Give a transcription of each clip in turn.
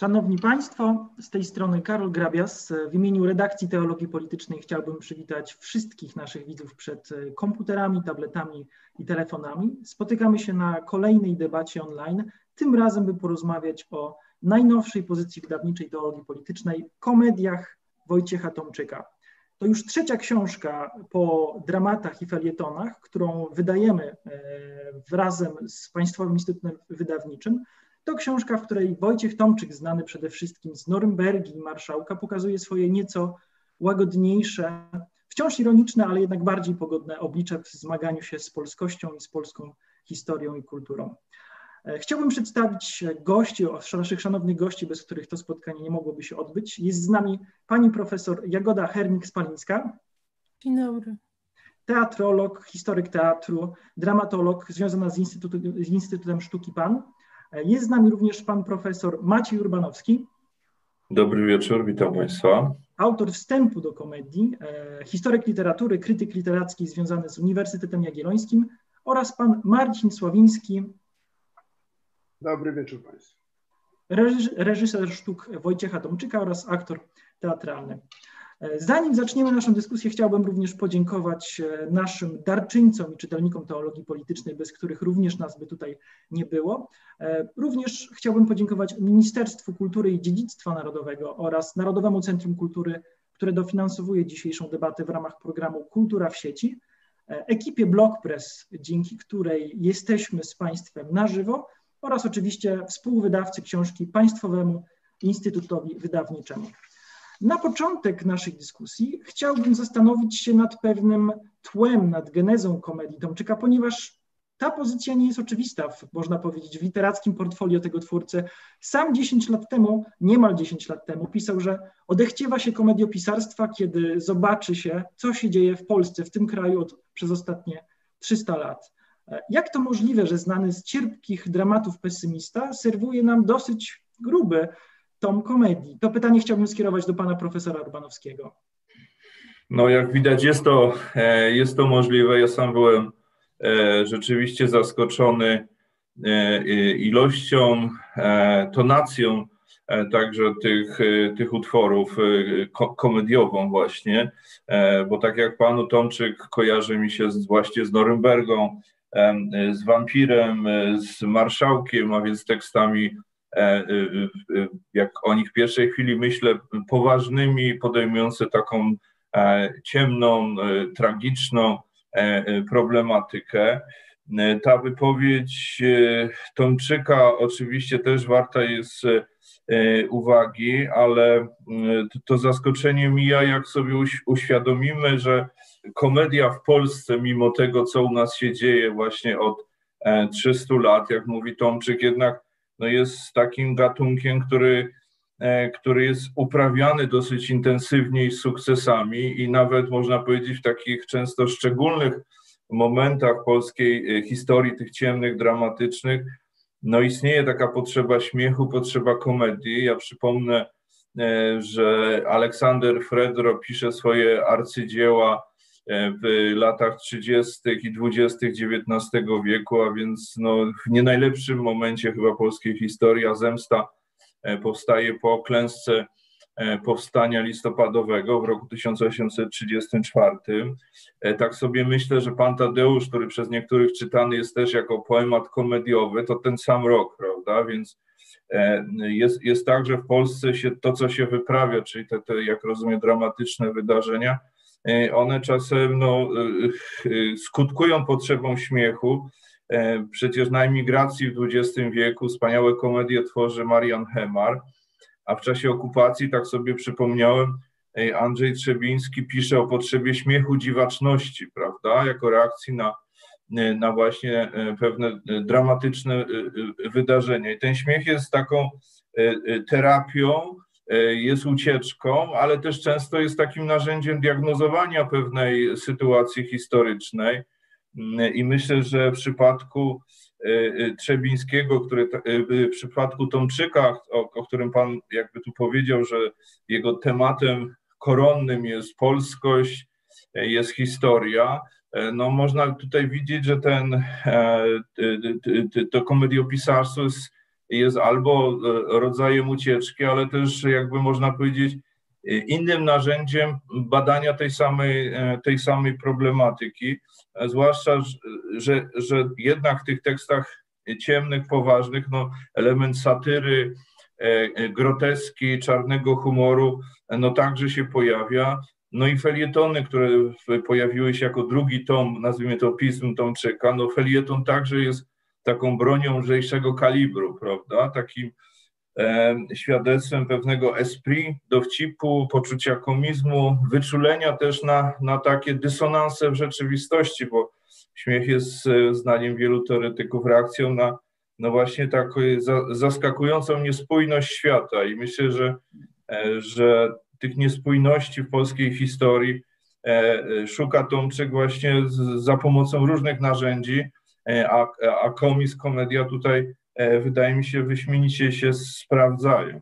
Szanowni Państwo, z tej strony Karol Grabias. W imieniu redakcji Teologii Politycznej chciałbym przywitać wszystkich naszych widzów przed komputerami, tabletami i telefonami. Spotykamy się na kolejnej debacie online, tym razem by porozmawiać o najnowszej pozycji wydawniczej teologii politycznej, komediach Wojciecha Tomczyka. To już trzecia książka po dramatach i felietonach, którą wydajemy e, razem z Państwowym Instytutem Wydawniczym. To książka, w której Wojciech Tomczyk, znany przede wszystkim z Norymbergi i Marszałka, pokazuje swoje nieco łagodniejsze, wciąż ironiczne, ale jednak bardziej pogodne oblicze w zmaganiu się z polskością i z polską historią i kulturą. E, chciałbym przedstawić gości, naszych szanownych gości, bez których to spotkanie nie mogłoby się odbyć. Jest z nami pani profesor Jagoda Hernik-Spalińska. Dzień dobry. Teatrolog, historyk teatru, dramatolog związana z, z Instytutem Sztuki PAN. Jest z nami również pan profesor Maciej Urbanowski. Dobry wieczór, witam Państwa. Autor wstępu do komedii, e, historyk literatury, krytyk literacki związany z Uniwersytetem Jagiellońskim oraz pan Marcin Sławiński, Dobry wieczór Państwu. Reżyser sztuk Wojciecha Tomczyka oraz aktor teatralny. Zanim zaczniemy naszą dyskusję, chciałbym również podziękować e, naszym darczyńcom i czytelnikom teologii politycznej, bez których również nas by tutaj nie było. E, również chciałbym podziękować Ministerstwu Kultury i Dziedzictwa Narodowego oraz Narodowemu Centrum Kultury, które dofinansowuje dzisiejszą debatę w ramach programu Kultura w sieci, e, ekipie Blockpress, dzięki której jesteśmy z Państwem na żywo oraz oczywiście współwydawcy książki Państwowemu Instytutowi Wydawniczemu. Na początek naszej dyskusji chciałbym zastanowić się nad pewnym tłem, nad genezą komedii Tomczyka, ponieważ ta pozycja nie jest oczywista, w, można powiedzieć, w literackim portfolio tego twórcy. Sam 10 lat temu, niemal 10 lat temu, pisał, że odechciewa się komediopisarstwa, kiedy zobaczy się, co się dzieje w Polsce, w tym kraju od, przez ostatnie 300 lat. Jak to możliwe, że znany z cierpkich dramatów pesymista serwuje nam dosyć gruby tom komedii? To pytanie chciałbym skierować do pana profesora Urbanowskiego. No, jak widać, jest to, e, jest to możliwe. Ja sam byłem e, rzeczywiście zaskoczony e, ilością, tonacją także tych, tych utworów komediową właśnie, bo tak jak panu Tomczyk kojarzy mi się z, właśnie z Norymbergą, z wampirem, z marszałkiem, a więc tekstami, jak o nich w pierwszej chwili myślę, poważnymi, podejmujące taką e, ciemną, tragiczną problematykę. Ta wypowiedź Tomczyka oczywiście też warta jest uwagi, ale to zaskoczenie mija, jak sobie uświadomimy, że komedia w Polsce, mimo tego, co u nas się dzieje właśnie od 300 e, lat, jak mówi Tomczyk, jednak no jest takim gatunkiem, który, e, który jest uprawiany dosyć intensywnie i z sukcesami i nawet można powiedzieć w takich często szczególnych momentach polskiej e, historii, tych ciemnych, dramatycznych, no istnieje taka potrzeba śmiechu, potrzeba komedii. Ja przypomnę, że Aleksander Fredro pisze swoje arcydzieła E, w latach 30. i 20. XIX wieku, a więc no, w nie najlepszym momencie chyba polskiej historii, a zemsta e, powstaje po klęsce e, powstania listopadowego w roku 1834. Tak sobie myślę, że pan Tadeusz, który przez niektórych czytany jest też jako poemat komediowy, to ten sam rok, prawda? Więc jest, jest tak, że w Polsce się to, co się wyprawia, czyli te, te jak rozumiem, dramatyczne wydarzenia, E, one czasem no, e, e, skutkują potrzebą śmiechu. Przecież na emigracji w XX wieku wspaniałe komedie tworzy Marian Hemar, a w czasie okupacji, tak sobie przypomniałem, Andrzej Trzebiński pisze o potrzebie śmiechu dziwaczności, prawda, jako reakcji na, na właśnie pewne dramatyczne wydarzenia. I ten śmiech jest taką terapią, E, jest ucieczką, ale też często jest takim narzędziem diagnozowania pewnej sytuacji historycznej. Mm, I myślę, że w przypadku e, e, Trzebińskiego, który, w przypadku Tomczyka, o, o którym Pan jakby tu powiedział, że jego tematem koronnym jest polskość, jest historia, no można tutaj widzieć, że ten, to komediopisarstwo jest jest albo rodzajem ucieczki, ale też jakby można powiedzieć innym narzędziem badania tej samej, tej samej problematyki, zwłaszcza, że, że jednak w tych tekstach ciemnych, poważnych, no, element satyry, groteski, czarnego humoru, no także się pojawia. No i felietony, które pojawiły się jako drugi tom, nazwijmy to pism Tomczyka, no felieton także jest taką bronią lżejszego kalibru, prawda? Takim e, świadectwem pewnego esprit, dowcipu, poczucia komizmu, wyczulenia też na, na takie dysonanse w rzeczywistości, bo śmiech jest e, zdaniem wielu teoretyków reakcją na no właśnie taką zaskakującą niespójność świata i myślę, że, e, że tych niespójności w polskiej historii e, szuka Tomczyk właśnie za pomocą różnych narzędzi, a, a komis, komedia tutaj wydaje mi się wyśmienicie się sprawdzają.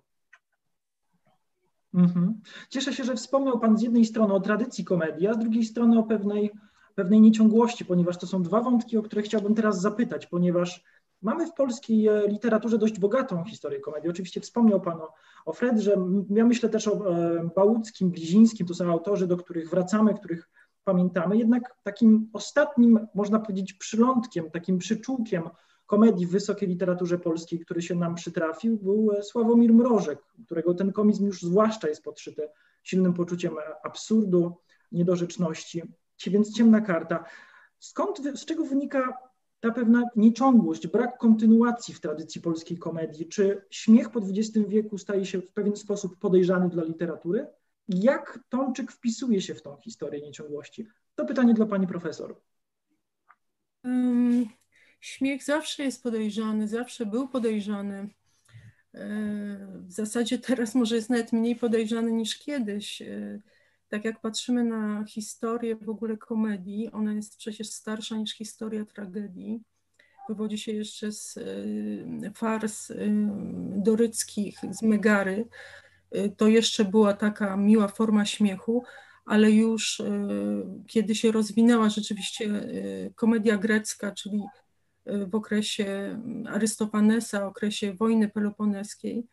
Mhm. Cieszę się, że wspomniał Pan z jednej strony o tradycji komedii, a z drugiej strony o pewnej, pewnej nieciągłości, ponieważ to są dwa wątki, o które chciałbym teraz zapytać, ponieważ Mamy w polskiej e, literaturze dość bogatą historię komedii. Oczywiście wspomniał Pan o, o Fredrze, ja myślę też o e, Bałuckim, Blizińskim, to są autorzy, do których wracamy, których pamiętamy. Jednak takim ostatnim, można powiedzieć, przylądkiem, takim przyczółkiem komedii w wysokiej literaturze polskiej, który się nam przytrafił, był e, Sławomir Mrożek, którego ten komizm już zwłaszcza jest podszyty silnym poczuciem absurdu, niedorzeczności. Więc ciemna karta. Skąd, z czego wynika ta pewna nieciągłość, brak kontynuacji w tradycji polskiej komedii. Czy śmiech po XX wieku staje się w pewien sposób podejrzany dla literatury? Jak Tomczyk wpisuje się w tą historię nieciągłości? To pytanie dla pani profesor. Um, śmiech zawsze jest podejrzany, zawsze był podejrzany. E, w zasadzie teraz może jest nawet mniej podejrzany niż kiedyś. E, tak jak patrzymy na historię w ogóle komedii, ona jest przecież starsza niż historia tragedii. Wywodzi się jeszcze z y, fars doryckich, z Megary. Y, to jeszcze była taka miła forma śmiechu, ale już kiedy się rozwinęła rzeczywiście komedia grecka, czyli w okresie Arystofanesa, okresie wojny peloponeskiej,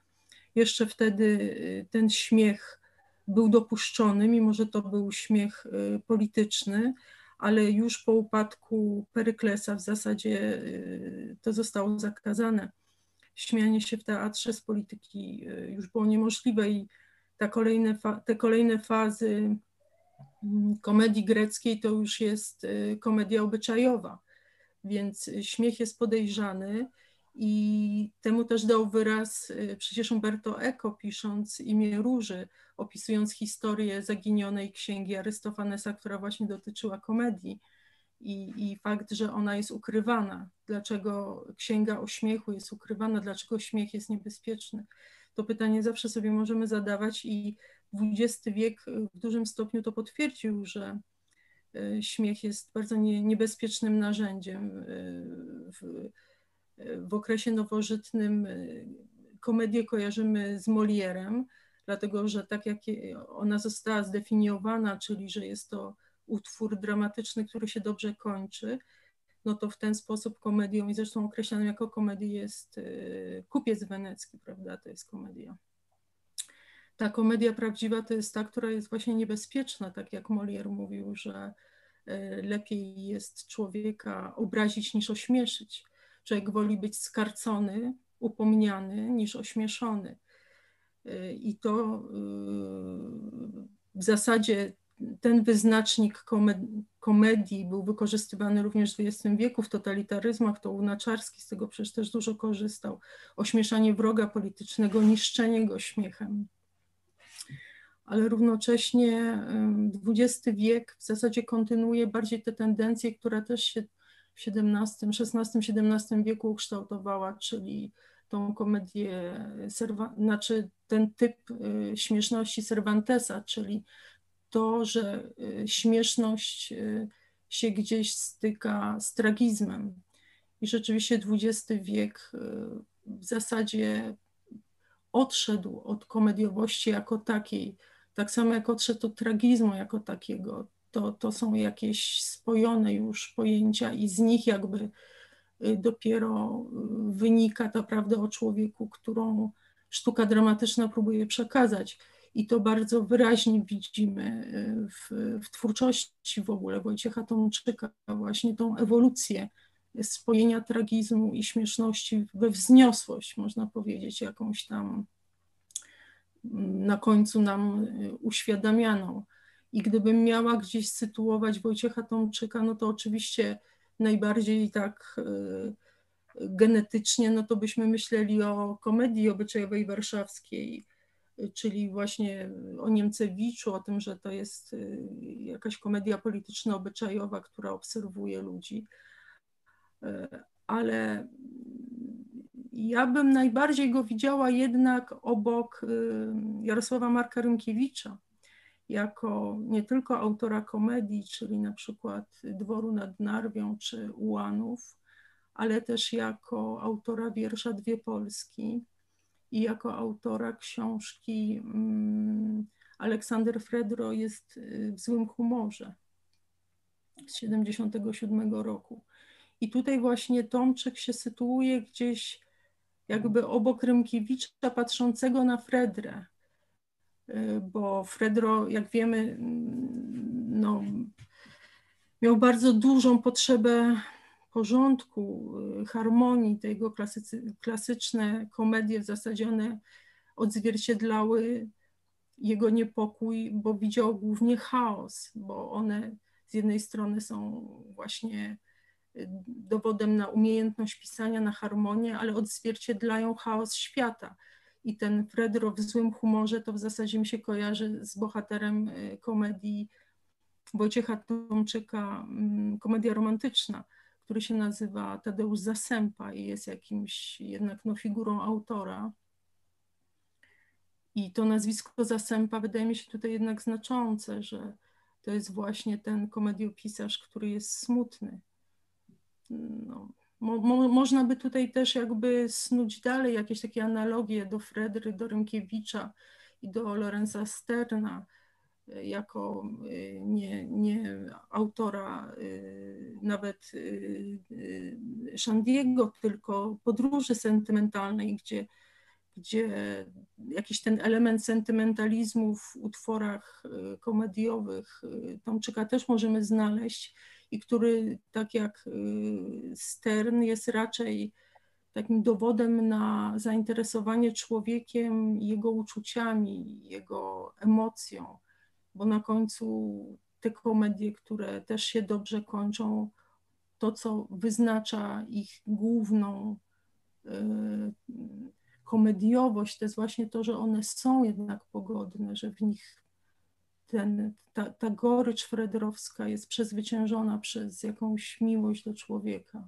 jeszcze wtedy ten śmiech był dopuszczony, mimo że to był śmiech y, polityczny, ale już po upadku Peryklesa w zasadzie y, to zostało zakazane. Śmianie się w teatrze z polityki y, już było niemożliwe i ta kolejne, te kolejne fazy mm, komedii greckiej to już jest komedia obyczajowa, więc śmiech jest podejrzany i temu też dał wyraz przecież Umberto Eco pisząc imię Róży, opisując historię zaginionej księgi Arystofanesa, która właśnie dotyczyła komedii i, i fakt, że ona jest ukrywana. Dlaczego księga o śmiechu jest ukrywana, dlaczego śmiech jest niebezpieczny? To pytanie zawsze sobie możemy zadawać i XX wiek w dużym stopniu to potwierdził, że e, śmiech jest bardzo nie, niebezpiecznym narzędziem. E, w, w okresie nowożytnym e, komedię kojarzymy z Molierem, dlatego że tak jak ona została zdefiniowana, czyli że jest to utwór dramatyczny, który się dobrze kończy, no to w ten sposób komedią, i zresztą określaną jako komedię jest y, Kupiec Wenecki, prawda, to jest komedia. Ta komedia prawdziwa to jest ta, która jest właśnie niebezpieczna, tak jak Molière mówił, że y, lepiej jest człowieka obrazić niż ośmieszyć. Człowiek woli być skarcony, upomniany niż ośmieszony. I to y, w zasadzie ten wyznacznik komedii był wykorzystywany również w XX wieku w totalitaryzmach, to Unaczarski z tego przecież też dużo korzystał. Ośmieszanie wroga politycznego, niszczenie go śmiechem. Ale równocześnie XX wiek w zasadzie kontynuuje bardziej te tendencje, które też się w XVII, XVI, XVII wieku ukształtowała, czyli tą komedię, znaczy ten typ y, śmieszności Cervantesa, czyli to, że y, śmieszność y, się gdzieś styka z tragizmem. I rzeczywiście XX wiek w zasadzie odszedł od komediowości jako takiej, tak samo jak odszedł od tragizmu jako takiego. To, to są jakieś spojone już pojęcia i z nich jakby dopiero wynika ta prawda o człowieku, którą sztuka dramatyczna próbuje przekazać. I to bardzo wyraźnie widzimy w, w twórczości w ogóle Wojciecha Tomczyka, właśnie tą ewolucję spojenia tragizmu i śmieszności we wzniosłość, można powiedzieć, jakąś tam na końcu nam uświadamianą. I gdybym miała gdzieś sytuować Wojciecha Tomczyka, no to oczywiście najbardziej tak e, genetycznie, no to byśmy myśleli o komedii obyczajowej warszawskiej, czyli właśnie o Niemcewiczu, o tym, że to jest e, jakaś komedia polityczna obyczajowa, która obserwuje ludzi. E, ale ja bym najbardziej go widziała jednak obok Jarosława Marka Rynkiewicza, jako nie tylko autora komedii, czyli na przykład Dworu nad Narwią czy Ułanów, ale też jako autora wiersza Dwie Polski i jako autora książki mm, Aleksander Fredro jest y, w złym humorze z 77 roku. I tutaj właśnie Tomczyk się sytuuje gdzieś jakby obok Rymkiewicza patrzącego na Fredrę, Y, bo Fredro, jak wiemy, mm, no, miał bardzo dużą potrzebę porządku, y, harmonii. Te jego klasycy, klasyczne komedie w zasadzie one odzwierciedlały jego niepokój, bo widział głównie chaos, bo one z jednej strony są właśnie y, dowodem na umiejętność pisania, na harmonię, ale odzwierciedlają chaos świata i ten Fredro w złym humorze to w zasadzie mi się kojarzy z bohaterem y, komedii Wojciecha Tomczyka, mm, komedia romantyczna, który się nazywa Tadeusz Zasępa i jest jakimś jednak no, figurą autora. I to nazwisko Zasępa wydaje mi się tutaj jednak znaczące, że to jest właśnie ten komediopisarz, który jest smutny. No, Mo, mo, można by tutaj też jakby snuć dalej jakieś takie analogie do Fredry, do Rymkiewicza i do Lorenza Sterna jako e, nie, nie autora e, nawet Shandiego, tylko podróży sentymentalnej, gdzie, gdzie jakiś ten element sentymentalizmu w utworach komediowych Tomczyka też możemy znaleźć i który, tak jak y, Stern, jest raczej takim dowodem na zainteresowanie człowiekiem, jego uczuciami, jego emocją, bo na końcu te komedie, które też się dobrze kończą, to co wyznacza ich główną y, komediowość, to jest właśnie to, że one są jednak pogodne, że w nich ten, ta, ta gorycz fredrowska jest przezwyciężona przez jakąś miłość do człowieka.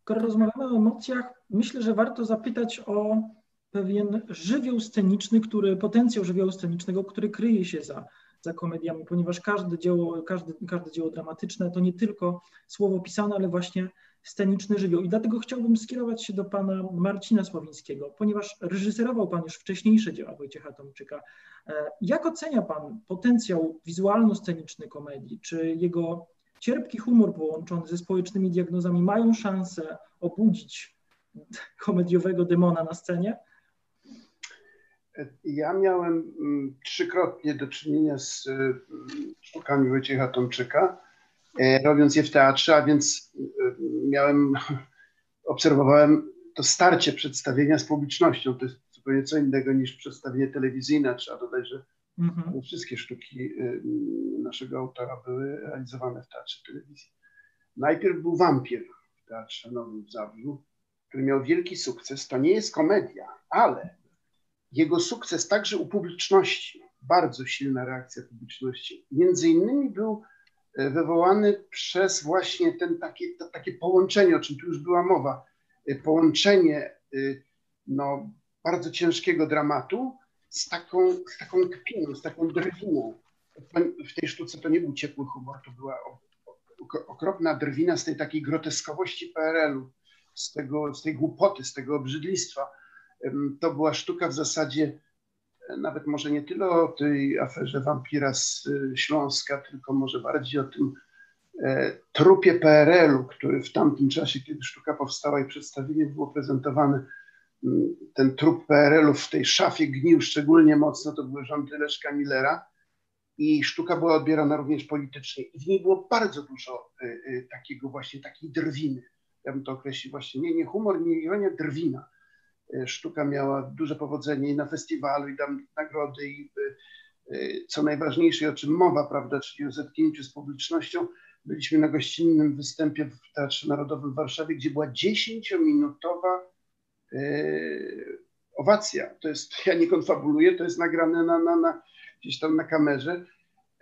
Skoro rozmawiamy o emocjach, myślę, że warto zapytać o pewien żywioł sceniczny, który, potencjał żywiołu scenicznego, który kryje się za, za komediami, ponieważ każde dzieło, każde, każde dzieło dramatyczne to nie tylko słowo pisane, ale właśnie sceniczny żywioł. I dlatego chciałbym skierować się do pana Marcina Sławińskiego, ponieważ reżyserował pan już wcześniejsze dzieła Wojciecha Tomczyka. E, jak ocenia pan potencjał wizualno-sceniczny komedii? Czy jego cierpki humor połączony ze społecznymi diagnozami mają szansę obudzić komediowego demona na scenie? Ja miałem mm, trzykrotnie do czynienia z mm, sztukami Wojciecha Tomczyka E, robiąc je w teatrze, a więc e, miałem, obserwowałem to starcie przedstawienia z publicznością. To jest zupełnie co innego niż przedstawienie telewizyjne. Trzeba dodać, że mhm. wszystkie sztuki e, naszego autora były realizowane w teatrze telewizji. Najpierw był Wampir w Teatrze Nowym w Zabrzu, który miał wielki sukces. To nie jest komedia, ale jego sukces także u publiczności, bardzo silna reakcja publiczności. Między innymi był E, wywołany przez właśnie ten takie, to, takie połączenie, o czym tu już była mowa, e, połączenie e, no, bardzo ciężkiego dramatu z taką, z taką kpiną, z taką drwiną. W tej sztuce to nie był ciepły humor, to była okropna drwina z tej takiej groteskowości PRL-u, z, tego, z tej głupoty, z tego obrzydlistwa. To była sztuka w zasadzie nawet może nie tyle o tej aferze wampira z y, Śląska, tylko może bardziej o tym trupie PRL-u, który w tamtym czasie, kiedy sztuka powstała i przedstawienie było prezentowane, ten trup PRL-u w tej szafie gnił szczególnie mocno, to były rządy Leszka Millera i sztuka była odbierana również politycznie i w niej było bardzo dużo takiego właśnie, takiej drwiny. Ja bym to określił właśnie, nie, nie humor, nie ironia, drwina. Y, sztuka miała duże powodzenie i na festiwalu, i dam nagrody, i co najważniejsze, o czym mowa, prawda, czyli o zetknięciu z publicznością. Byliśmy na gościnnym występie w Teatrze Narodowym w Warszawie, gdzie była dziesięciominutowa owacja. To jest, ja nie konfabuluję, to jest nagrane na, na, na gdzieś tam na kamerze.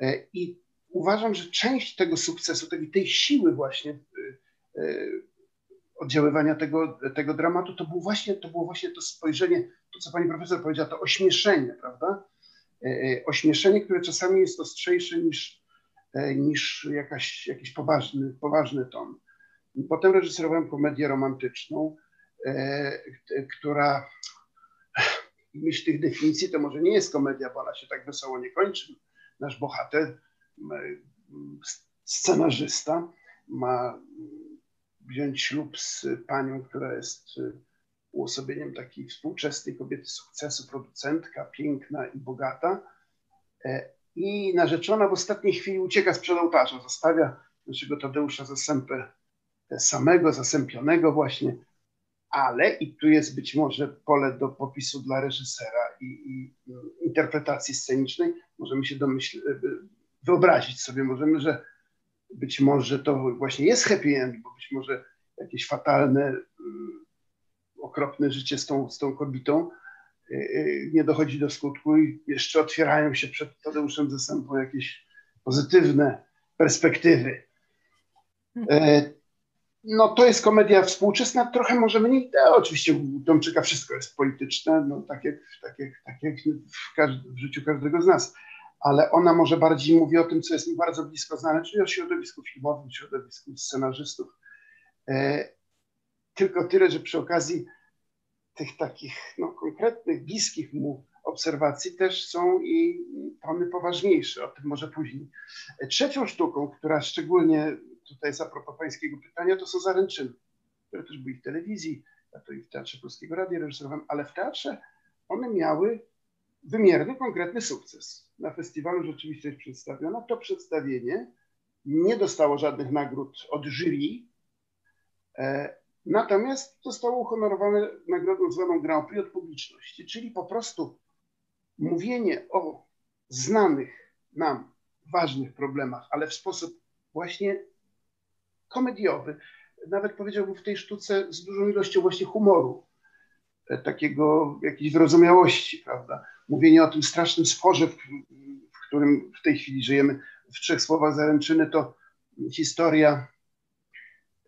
E, I uważam, że część tego sukcesu, tej, tej siły właśnie e, e, oddziaływania tego, tego dramatu, to, był właśnie, to było właśnie to spojrzenie, to co pani profesor powiedziała, to ośmieszenie, prawda? Ośmieszenie, które czasami jest ostrzejsze niż, niż jakaś, jakiś poważny, poważny ton. Potem reżyserowałem komedię romantyczną, która myśl tych definicji to może nie jest komedia, bo ona się tak wesoło nie kończy. Nasz bohater, scenarzysta, ma wziąć ślub z panią, która jest uosobieniem takiej współczesnej kobiety sukcesu, producentka, piękna i bogata. E, I narzeczona w ostatniej chwili ucieka sprzed ołtarza, zostawia naszego Tadeusza Zasępę samego, zasępionego właśnie ale i tu jest być może pole do popisu dla reżysera i, i interpretacji scenicznej, możemy się domyśl, wyobrazić sobie, możemy, że być może to właśnie jest happy end, bo być może jakieś fatalne, y, okropne życie z tą, z tą kobietą y, y, nie dochodzi do skutku i jeszcze otwierają się przed Tadeuszem Zesępą jakieś pozytywne perspektywy. E, no to jest komedia współczesna, trochę może mniej, to oczywiście u Tomczyka wszystko jest polityczne, no tak jak, tak jak, tak jak w, każdy, w życiu każdego z nas, ale ona może bardziej mówi o tym, co jest mi bardzo blisko znane, czyli o środowisku filmowym, środowisku scenarzystów. E, tylko tyle, że przy okazji tych takich no, konkretnych, bliskich mu obserwacji też są i tony poważniejsze, o tym może później. Trzecią sztuką, która szczególnie tutaj jest a propos pańskiego pytania, to są zaręczyny, które też były w telewizji, ja to i w Teatrze Polskiego Radia reżyserowałem, ale w teatrze one miały wymierny, konkretny sukces. Na festiwalu rzeczywiście jest przedstawiona. To przedstawienie nie dostało żadnych nagród od jury, e, natomiast zostało uhonorowane nagrodą zwaną Grand Prix od publiczności, czyli po prostu mówienie o znanych nam ważnych problemach, ale w sposób właśnie komediowy. Nawet powiedziałbym w tej sztuce z dużą ilością właśnie humoru, e, takiego jakiejś wyrozumiałości, prawda? Mówienie o tym strasznym sporze, w, w którym w tej chwili żyjemy. W trzech słowach zaręczyny to historia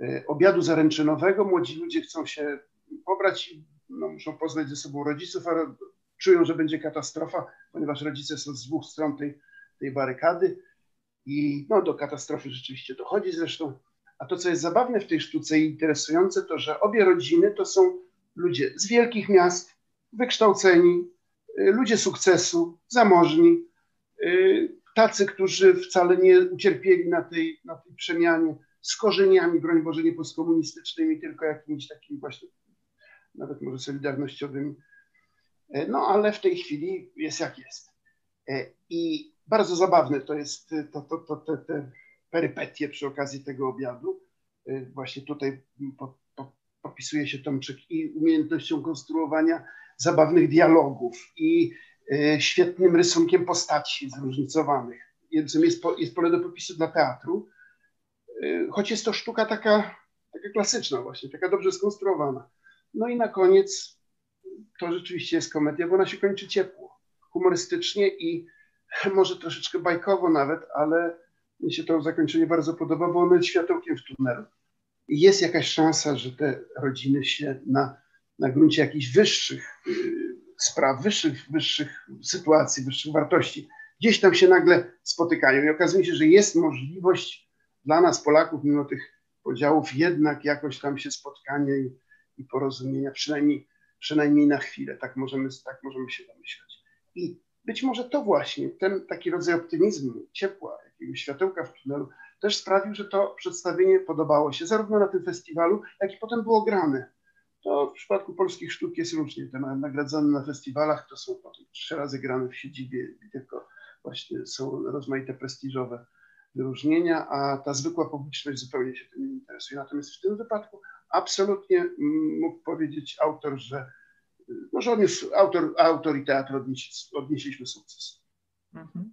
e, obiadu zaręczynowego. Młodzi ludzie chcą się pobrać, no, muszą poznać ze sobą rodziców, ale czują, że będzie katastrofa, ponieważ rodzice są z dwóch stron tej, tej barykady i no, do katastrofy rzeczywiście dochodzi zresztą. A to, co jest zabawne w tej sztuce i interesujące, to że obie rodziny to są ludzie z wielkich miast, wykształceni, ludzie sukcesu, zamożni, y, tacy, którzy wcale nie ucierpieli na tej, na tej przemianie z korzeniami, broń Boże, nie postkomunistycznymi, tylko jakimiś takimi właśnie, nawet może solidarnościowymi. E, no ale w tej chwili jest jak jest. E, I bardzo zabawne to jest to, to, to, to te perypetie przy okazji tego obiadu. Y, właśnie tutaj po, po, popisuje się Tomczyk i umiejętnością konstruowania zabawnych dialogów i y, świetnym rysunkiem postaci zróżnicowanych. Więc jest, po, jest pole do popisu dla teatru, y, choć jest to sztuka taka, taka klasyczna właśnie, taka dobrze skonstruowana. No i na koniec to rzeczywiście jest komedia, bo ona się kończy ciepło, humorystycznie i może troszeczkę bajkowo nawet, ale mi się to zakończenie bardzo podoba, bo ono jest światełkiem w tunelu. Jest jakaś szansa, że te rodziny się na, na gruncie jakichś wyższych y, spraw, wyższych, wyższych sytuacji, wyższych wartości, gdzieś tam się nagle spotykają. I okazuje się, że jest możliwość dla nas, Polaków, mimo tych podziałów, jednak jakoś tam się spotkania i, i porozumienia, przynajmniej, przynajmniej na chwilę. Tak możemy, tak możemy się domyślać. I być może to właśnie, ten taki rodzaj optymizmu, ciepła, jakiegoś światełka w tunelu, też sprawił, że to przedstawienie podobało się zarówno na tym festiwalu, jak i potem było grane. To w przypadku polskich sztuk jest różnie. Te nagradzane na festiwalach to są potem trzy razy grane w siedzibie, tylko właśnie są rozmaite prestiżowe wyróżnienia, a ta zwykła publiczność zupełnie się tym nie interesuje. Natomiast w tym wypadku absolutnie mógł powiedzieć autor, że może odniósł, autor, autor i teatr odnieśli, odnieśliśmy sukces. Mhm.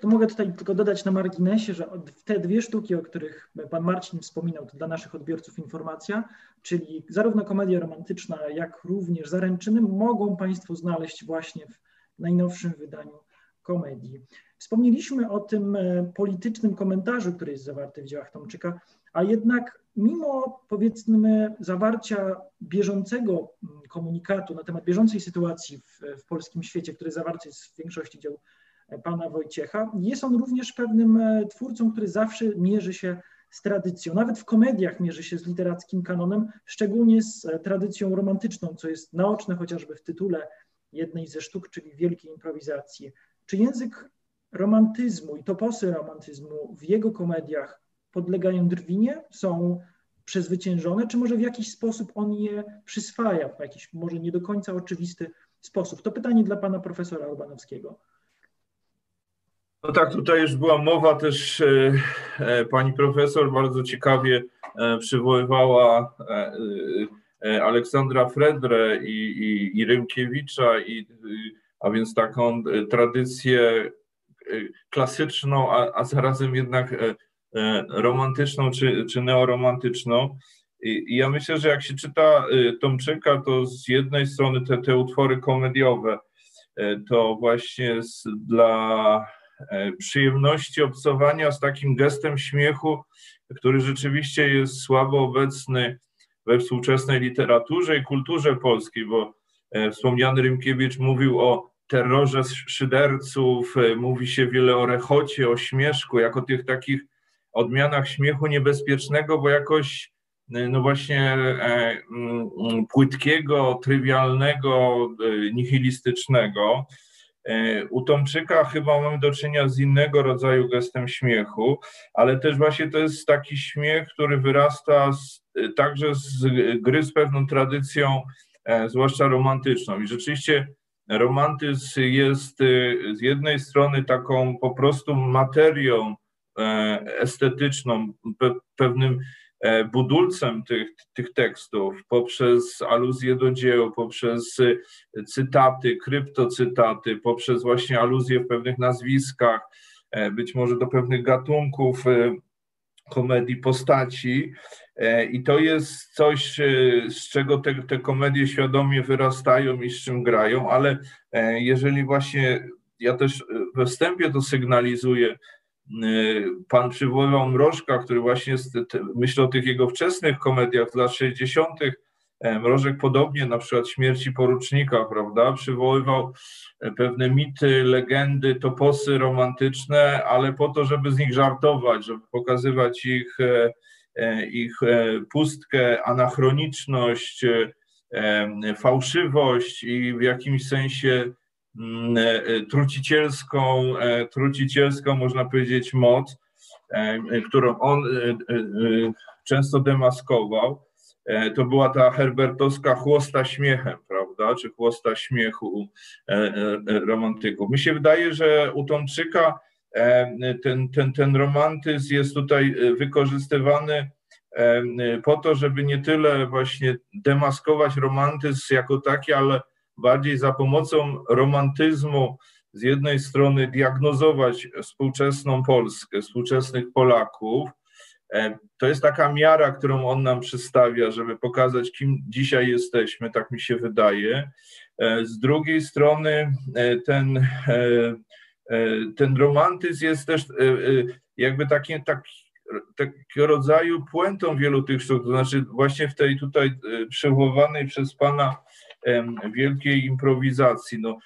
To mogę tutaj tylko dodać na marginesie, że te dwie sztuki, o których pan Marcin wspominał, to dla naszych odbiorców informacja, czyli zarówno komedia romantyczna, jak również zaręczyny, mogą Państwo znaleźć właśnie w najnowszym wydaniu komedii. Wspomnieliśmy o tym e, politycznym komentarzu, który jest zawarty w dziełach Tomczyka, a jednak mimo powiedzmy zawarcia bieżącego mm, komunikatu na temat bieżącej sytuacji w, w polskim świecie, który zawarty jest w większości dzieł pana Wojciecha, jest on również pewnym e, twórcą, który zawsze mierzy się z tradycją. Nawet w komediach mierzy się z literackim kanonem, szczególnie z tradycją romantyczną, co jest naoczne chociażby w tytule jednej ze sztuk, czyli Wielkiej Improwizacji. Czy język romantyzmu i toposy romantyzmu w jego komediach podlegają drwinie, są przezwyciężone, czy może w jakiś sposób on je przyswaja, w jakiś może nie do końca oczywisty sposób? To pytanie dla pana profesora Urbanowskiego. No tak, tutaj już była mowa też, e, e, pani profesor bardzo ciekawie e, przywoływała Aleksandra Fredrę i, i, i Rymkiewicza, i, a więc taką tradycję klasyczną, a, a zarazem jednak romantyczną czy, czy neoromantyczną. I, I, ja myślę, że jak się czyta Tomczyka, to z jednej strony te, te utwory komediowe, to właśnie z, dla przyjemności obcowania z takim gestem śmiechu, który rzeczywiście jest słabo obecny we współczesnej literaturze i kulturze polskiej, bo wspomniany Rymkiewicz mówił o terrorze szyderców, e, mówi się wiele o rechocie, o śmieszku, jako tych takich odmianach śmiechu niebezpiecznego, bo jakoś e, no właśnie e, mm, płytkiego, trywialnego, nihilistycznego. U Tomczyka chyba mamy do czynienia z innego rodzaju gestem śmiechu, ale też właśnie to jest taki śmiech, który wyrasta z, także z gry z pewną tradycją, zwłaszcza romantyczną. I rzeczywiście romantyzm jest z jednej strony taką po prostu materią e, estetyczną, pewnym e, budulcem tych, tych tekstów poprzez aluzje do dzieł, poprzez y, cytaty, kryptocytaty, poprzez właśnie aluzje w pewnych nazwiskach, e, być może do pewnych gatunków komedii postaci. E, I to jest coś, e, z czego te, te komedie świadomie wyrastają i z czym grają, ale e, jeżeli właśnie ja też we wstępie to sygnalizuję, pan przywoływał Mrożka, który właśnie, myślę o tych jego wczesnych komediach z lat 60., Mrożek podobnie na przykład śmierci porucznika, prawda, przywoływał pewne mity, legendy, toposy romantyczne, ale po to, żeby z nich żartować, żeby pokazywać ich E, ich e, pustkę, anachroniczność, e, fałszywość i w jakimś sensie trucicielską, trucicielską można powiedzieć, moc, którą on często demaskował. To była ta herbertowska chłosta śmiechem, prawda, czy chłosta śmiechu romantyków. Mi się wydaje, że u Tomczyka E, ten, ten, ten romantyzm jest tutaj e, wykorzystywany e, po to, żeby nie tyle właśnie demaskować romantyzm jako taki, ale bardziej za pomocą romantyzmu z jednej strony diagnozować współczesną Polskę, współczesnych Polaków. To jest taka miara, którą on nam przedstawia, żeby pokazać, kim dzisiaj jesteśmy, tak mi się wydaje. Z drugiej strony ten E, ten romantyzm jest też e, e, jakby takim, tak, takiego rodzaju puentą wielu tych sztuk, to znaczy właśnie w tej tutaj przywołanej przez Pana wielkiej improwizacji. No,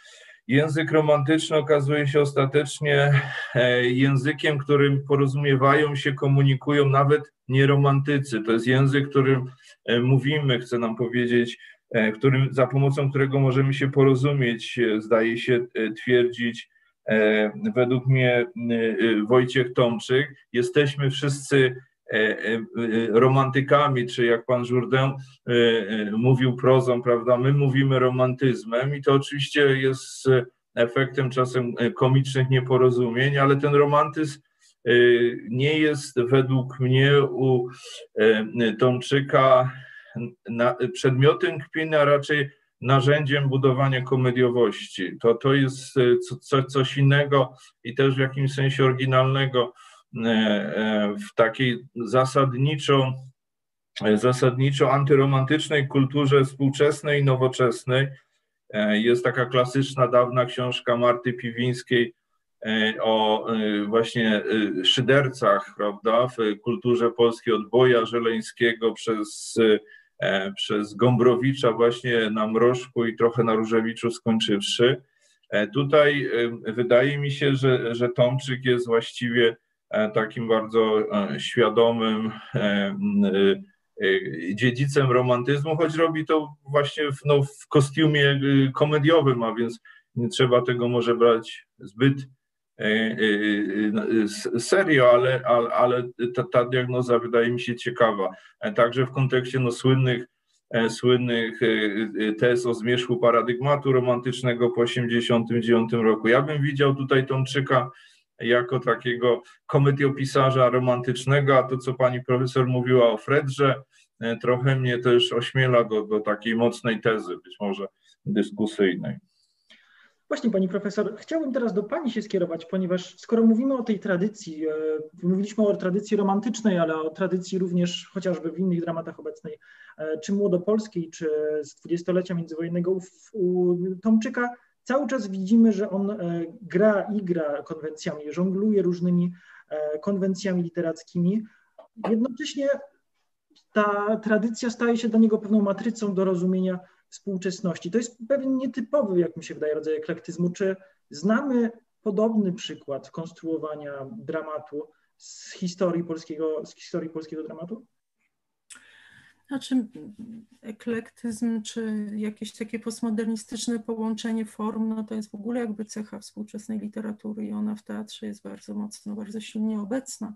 język romantyczny okazuje się ostatecznie językiem, którym porozumiewają się, komunikują nawet nieromantycy. To jest język, którym mówimy, chce nam powiedzieć, którym, za pomocą którego możemy się porozumieć, zdaje się twierdzić według mnie Wojciech Tomczyk. Jesteśmy wszyscy romantykami, czy jak pan Jourdain mówił prozą, prawda, my mówimy romantyzmem i to oczywiście jest efektem czasem komicznych nieporozumień, ale ten romantyzm nie jest według mnie u Tomczyka przedmiotem kpiny, a raczej narzędziem budowania komediowości. To, to jest e, co, coś innego i też w jakimś sensie oryginalnego e, e, w takiej zasadniczo, zasadniczo antyromantycznej kulturze współczesnej i nowoczesnej. Jest taka klasyczna, dawna książka Marty Piwińskiej o właśnie szydercach, prawda, w kulturze polskiej od Boja Żeleńskiego przez E, przez Gombrowicza właśnie na Mrożku i trochę na Różewiczu skończywszy. E, tutaj e, wydaje mi się, że, że Tomczyk jest właściwie takim bardzo świadomym dziedzicem romantyzmu, choć robi to właśnie w, no, w kostiumie komediowym, a więc nie trzeba tego może brać zbyt serio, ale, ale, ale ta, ta, diagnoza wydaje mi się ciekawa. Także w kontekście no, słynnych, słynnych tez o zmierzchu paradygmatu romantycznego po 1989 roku. Ja bym widział tutaj Tomczyka jako takiego komediopisarza romantycznego, a to, co pani profesor mówiła o Fredrze, trochę mnie też ośmiela do, do takiej mocnej tezy, być może dyskusyjnej. Właśnie, pani profesor, chciałbym teraz do pani się skierować, ponieważ skoro mówimy o tej tradycji, e, mówiliśmy o tradycji romantycznej, ale o tradycji również chociażby w innych dramatach obecnej, e, czy młodopolskiej, czy z dwudziestolecia międzywojennego u Tomczyka, cały czas widzimy, że on e, gra i gra konwencjami, żongluje różnymi konwencjami literackimi. Jednocześnie ta tradycja staje się dla niego pewną matrycą do rozumienia współczesności. To jest pewnie nietypowy, jak mi się wydaje, rodzaj eklektyzmu. Czy znamy podobny przykład konstruowania dramatu z historii polskiego, z historii polskiego dramatu? Znaczy, eklektyzm czy jakieś takie postmodernistyczne połączenie form, no to jest w ogóle jakby cecha współczesnej literatury i ona w teatrze jest bardzo mocno, bardzo silnie obecna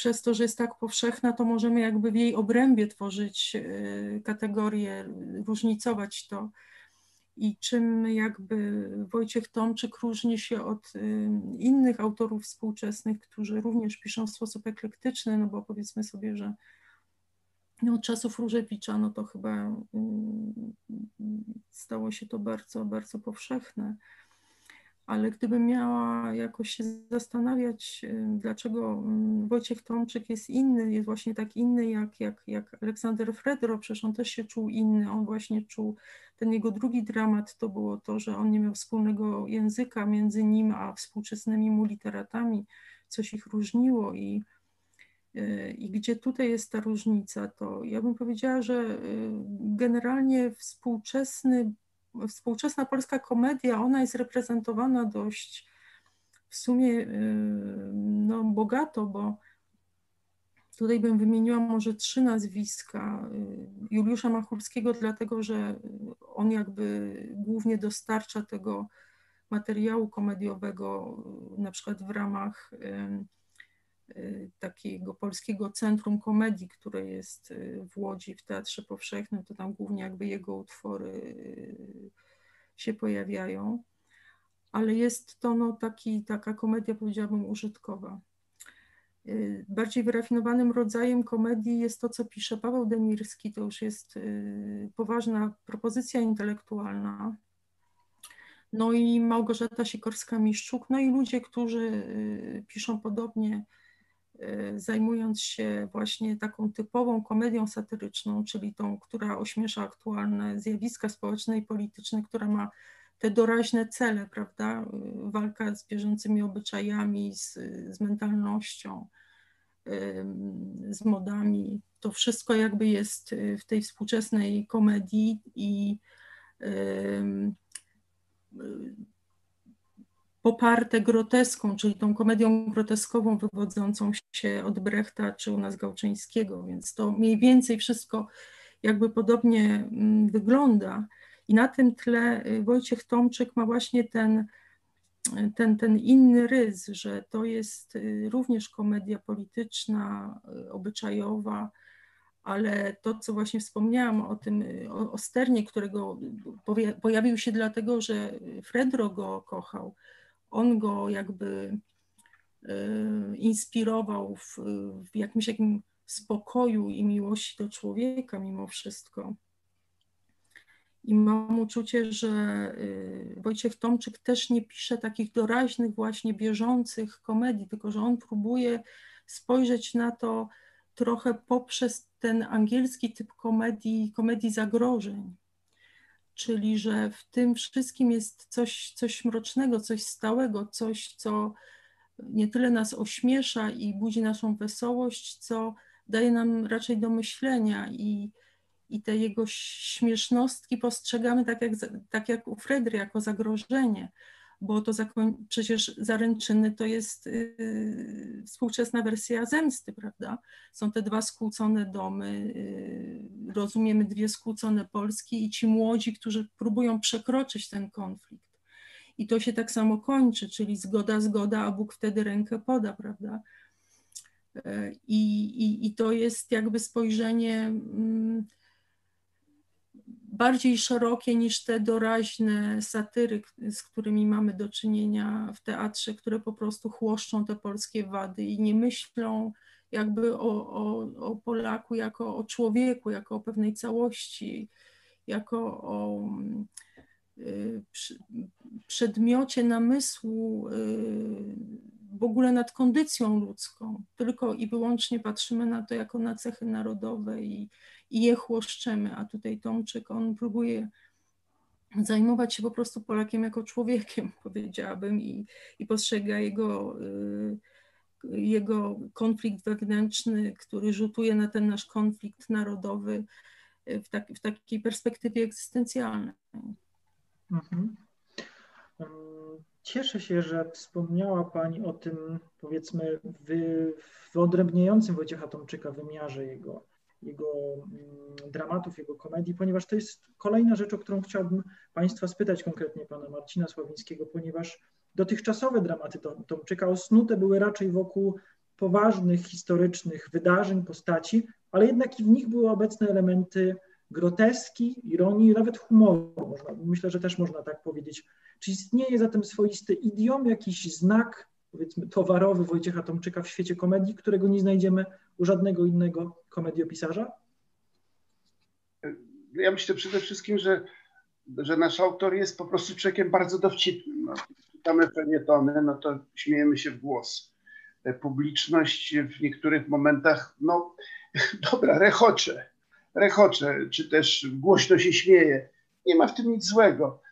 przez to, że jest tak powszechna, to możemy jakby w jej obrębie tworzyć e, kategorie, różnicować to. I czym jakby Wojciech Tomczyk różni się od e, innych autorów współczesnych, którzy również piszą w sposób eklektyczny, no bo powiedzmy sobie, że no, od czasów Różewicza, no to chyba mm, stało się to bardzo, bardzo powszechne. Ale gdybym miała jakoś się zastanawiać, y, dlaczego mm, Wojciech Tomczyk jest inny, jest właśnie tak inny jak, jak, jak Aleksander Fredro, przecież on też się czuł inny, on właśnie czuł, ten jego drugi dramat to było to, że on nie miał wspólnego języka między nim a współczesnymi mu literatami, coś ich różniło i, i gdzie tutaj jest ta różnica, to ja bym powiedziała, że y, generalnie współczesny współczesna polska komedia, ona jest reprezentowana dość w sumie y, no, bogato, bo tutaj bym wymieniła może trzy nazwiska. Y, Juliusza Machulskiego, dlatego że on jakby głównie dostarcza tego materiału komediowego, y, na przykład w ramach Y, takiego polskiego centrum komedii, które jest y, w Łodzi w Teatrze Powszechnym, to tam głównie jakby jego utwory y, się pojawiają, ale jest to no taki, taka komedia, powiedziałabym, użytkowa. Bardziej wyrafinowanym rodzajem komedii jest to, co pisze Paweł Demirski, to już jest poważna propozycja intelektualna. No i Małgorzata Sikorska-Miszczuk, no i ludzie, którzy piszą podobnie, Y, zajmując się właśnie taką typową komedią satyryczną, czyli tą, która ośmiesza aktualne zjawiska społeczne i polityczne, która ma te doraźne cele, prawda? Y, walka z bieżącymi obyczajami, z, z mentalnością, z modami. To wszystko jakby jest y, w tej współczesnej komedii i poparte groteską, czyli tą komedią groteskową wywodzącą się od Brechta czy u nas Gałczyńskiego, więc to mniej więcej wszystko jakby podobnie mm, wygląda. I na tym tle y, Wojciech Tomczyk ma właśnie ten ten, ten inny rys, że to jest również komedia polityczna, obyczajowa, ale to, co właśnie wspomniałam o tym, o, o Sternie, którego pojawił się dlatego, że Fredro go kochał, on go jakby e, inspirował w, w jakimś takim spokoju i miłości do człowieka mimo wszystko. I mam uczucie, że e, Wojciech Tomczyk też nie pisze takich doraźnych, właśnie bieżących komedii, tylko że on próbuje spojrzeć na to trochę poprzez ten angielski typ komedii, komedii zagrożeń. Czyli, że w tym wszystkim jest coś, coś mrocznego, coś stałego, coś, co nie tyle nas ośmiesza i budzi naszą wesołość, co daje nam raczej do myślenia i, i te jego śmiesznostki postrzegamy tak jak, tak jak u Fredry, jako zagrożenie bo to przecież zaręczyny to jest yy, współczesna wersja zemsty, prawda? Są te dwa skłócone domy, yy, rozumiemy dwie skłócone Polski i ci młodzi, którzy próbują przekroczyć ten konflikt. I to się tak samo kończy, czyli zgoda, zgoda, a Bóg wtedy rękę poda, prawda? Yy, I, i, i to jest jakby spojrzenie. Bardziej szerokie niż te doraźne satyry, z którymi mamy do czynienia w teatrze, które po prostu chłoszczą te polskie wady i nie myślą jakby o, o, o Polaku jako o człowieku, jako o pewnej całości, jako o y, przedmiocie namysłu y, w ogóle nad kondycją ludzką, tylko i wyłącznie patrzymy na to jako na cechy narodowe i, i je chłoszczemy, a tutaj Tomczyk, on próbuje zajmować się po prostu Polakiem jako człowiekiem, powiedziałabym, i, i postrzega jego, y, jego konflikt wewnętrzny, który rzutuje na ten nasz konflikt narodowy w, tak, w takiej perspektywie egzystencjalnej. Mhm. Cieszę się, że wspomniała Pani o tym, powiedzmy, wyodrębniającym Wojciecha Tomczyka wymiarze jego jego mm, dramatów, jego komedii, ponieważ to jest kolejna rzecz, o którą chciałbym Państwa spytać, konkretnie Pana Marcina Sławińskiego, ponieważ dotychczasowe dramaty Tomczyka osnute były raczej wokół poważnych, historycznych wydarzeń, postaci, ale jednak i w nich były obecne elementy groteski, ironii, nawet humoru. Można, myślę, że też można tak powiedzieć. Czy istnieje zatem swoisty idiom, jakiś znak, powiedzmy, towarowy Wojciecha Tomczyka w świecie komedii, którego nie znajdziemy u żadnego innego komediopisarza? Ja myślę przede wszystkim, że, że nasz autor jest po prostu człowiekiem bardzo dowcipnym. No, czytamy felietony, no to śmiejemy się w głos. Publiczność w niektórych momentach, no dobra, rechocze, rechocze, czy też głośno się śmieje. Nie ma w tym nic złego.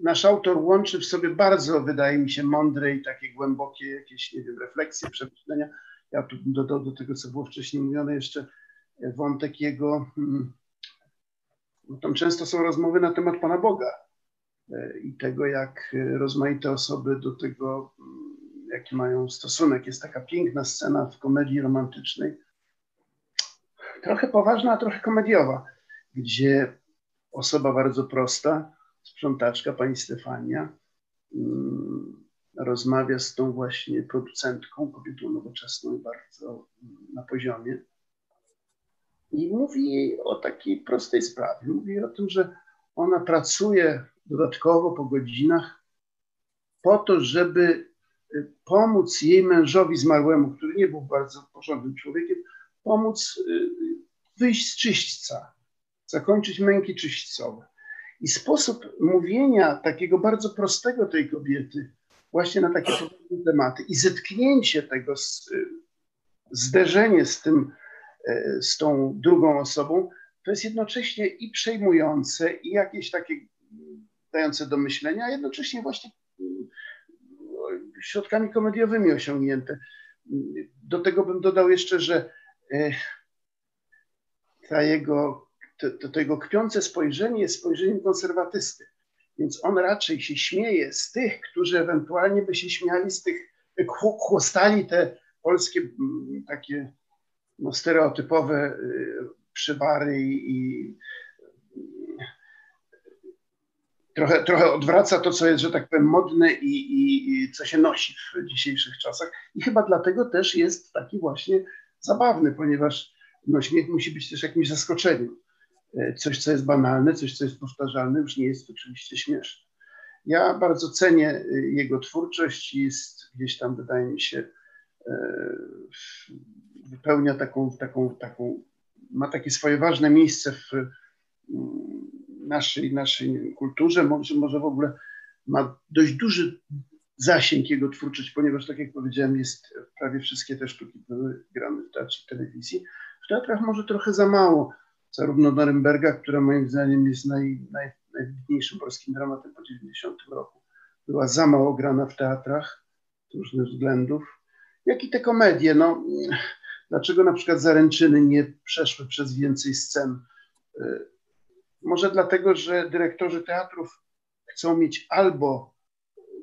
E, nasz autor łączy w sobie bardzo, wydaje mi się, mądre i takie głębokie jakieś, nie wiem, refleksje, przemyślenia. Ja tu dodał do tego, co było wcześniej mówione, jeszcze wątek jego, no tam często są rozmowy na temat Pana Boga e, i tego, jak rozmaite osoby do tego, hmm, jaki mają stosunek. Jest taka piękna scena w komedii romantycznej, trochę poważna, a trochę komediowa, gdzie osoba bardzo prosta, sprzątaczka, pani Stefania, mm, rozmawia z tą właśnie producentką, kobietą nowoczesną i bardzo na poziomie. I mówi jej o takiej prostej sprawie. Mówi o tym, że ona pracuje dodatkowo po godzinach po to, żeby y, pomóc jej mężowi zmarłemu, który nie był bardzo porządnym człowiekiem, pomóc y, wyjść z czyśćca, zakończyć męki czyśćcowe. I sposób mówienia takiego bardzo prostego tej kobiety, właśnie na takie tematy i zetknięcie tego, z, zderzenie z tym, e, z tą drugą osobą, to jest jednocześnie i przejmujące, i jakieś takie dające do myślenia, a jednocześnie właśnie mm, środkami komediowymi osiągnięte. Do tego bym dodał jeszcze, że e, ta jego to, to, to jego kpiące spojrzenie jest spojrzeniem konserwatysty. Więc on raczej się śmieje z tych, którzy ewentualnie by się śmiali z tych, chłostali te polskie takie no, stereotypowe y, przybary i trochę, trochę odwraca to, co jest, że tak powiem, modne i, i, i co się nosi w dzisiejszych czasach. I chyba dlatego też jest taki właśnie zabawny, ponieważ no, śmiech musi być też jakimś zaskoczeniem. E, coś, co jest banalne, coś, co jest powtarzalne, już nie jest oczywiście śmieszne. Ja bardzo cenię e, jego twórczość, jest gdzieś tam, wydaje mi się, e, wypełnia taką, taką, taką ma takie swoje ważne miejsce w mm, naszej, naszej kulturze, może, może w ogóle ma dość duży zasięg jego twórczość, ponieważ tak jak powiedziałem, jest prawie wszystkie te sztuki były grane w teatrze telewizji. W teatrach może trochę za mało, zarówno Norymberga, która moim zdaniem jest naj, naj, najwybitniejszym polskim dramatem po 90 roku, była za mało grana w teatrach z różnych względów, jak i te komedie. No, dlaczego na przykład Zaręczyny nie przeszły przez więcej scen? Y, może dlatego, że dyrektorzy teatrów chcą mieć albo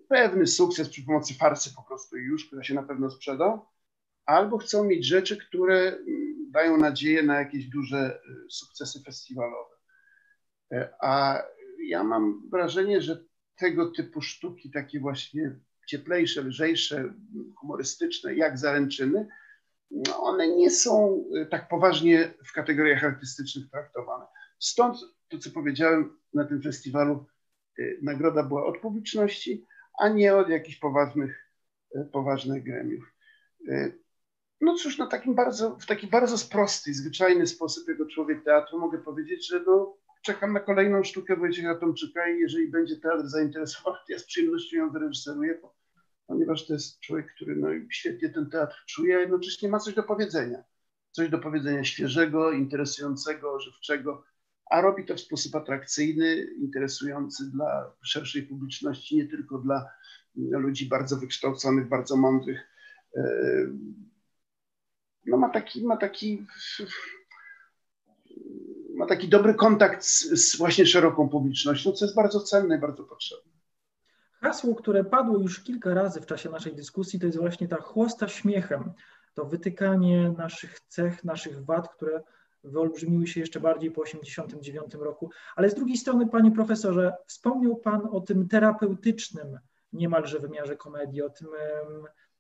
pewny sukces przy pomocy farsy po prostu już, która się na pewno sprzeda, albo chcą mieć rzeczy, które mm, dają nadzieję na jakieś duże y, sukcesy festiwalowe. E, a ja mam wrażenie, że tego typu sztuki, takie właśnie cieplejsze, lżejsze, humorystyczne, jak zaręczyny, no one nie są y, tak poważnie w kategoriach artystycznych traktowane. Stąd to, co powiedziałem na tym festiwalu, nagroda była od publiczności, a nie od jakichś poważnych, poważnych gremiów. No cóż, no takim bardzo, w taki bardzo prosty, zwyczajny sposób jako człowiek teatru mogę powiedzieć, że no, czekam na kolejną sztukę Wojciecha Tomczyka i jeżeli będzie teatr zainteresowany, ja z przyjemnością ją wyreżyseruję, ponieważ to jest człowiek, który no, świetnie ten teatr czuje, a jednocześnie ma coś do powiedzenia. Coś do powiedzenia świeżego, interesującego, żywczego, a robi to w sposób atrakcyjny, interesujący dla szerszej publiczności, nie tylko dla ludzi bardzo wykształconych, bardzo mądrych. No ma taki, ma taki, ma taki dobry kontakt z, z właśnie szeroką publicznością, co jest bardzo cenne i bardzo potrzebne. Hasło, które padło już kilka razy w czasie naszej dyskusji, to jest właśnie ta chłosta śmiechem. To wytykanie naszych cech, naszych wad, które wyolbrzymiły się jeszcze bardziej po 1989 roku. Ale z drugiej strony, panie profesorze, wspomniał pan o tym terapeutycznym niemalże wymiarze komedii, o tym,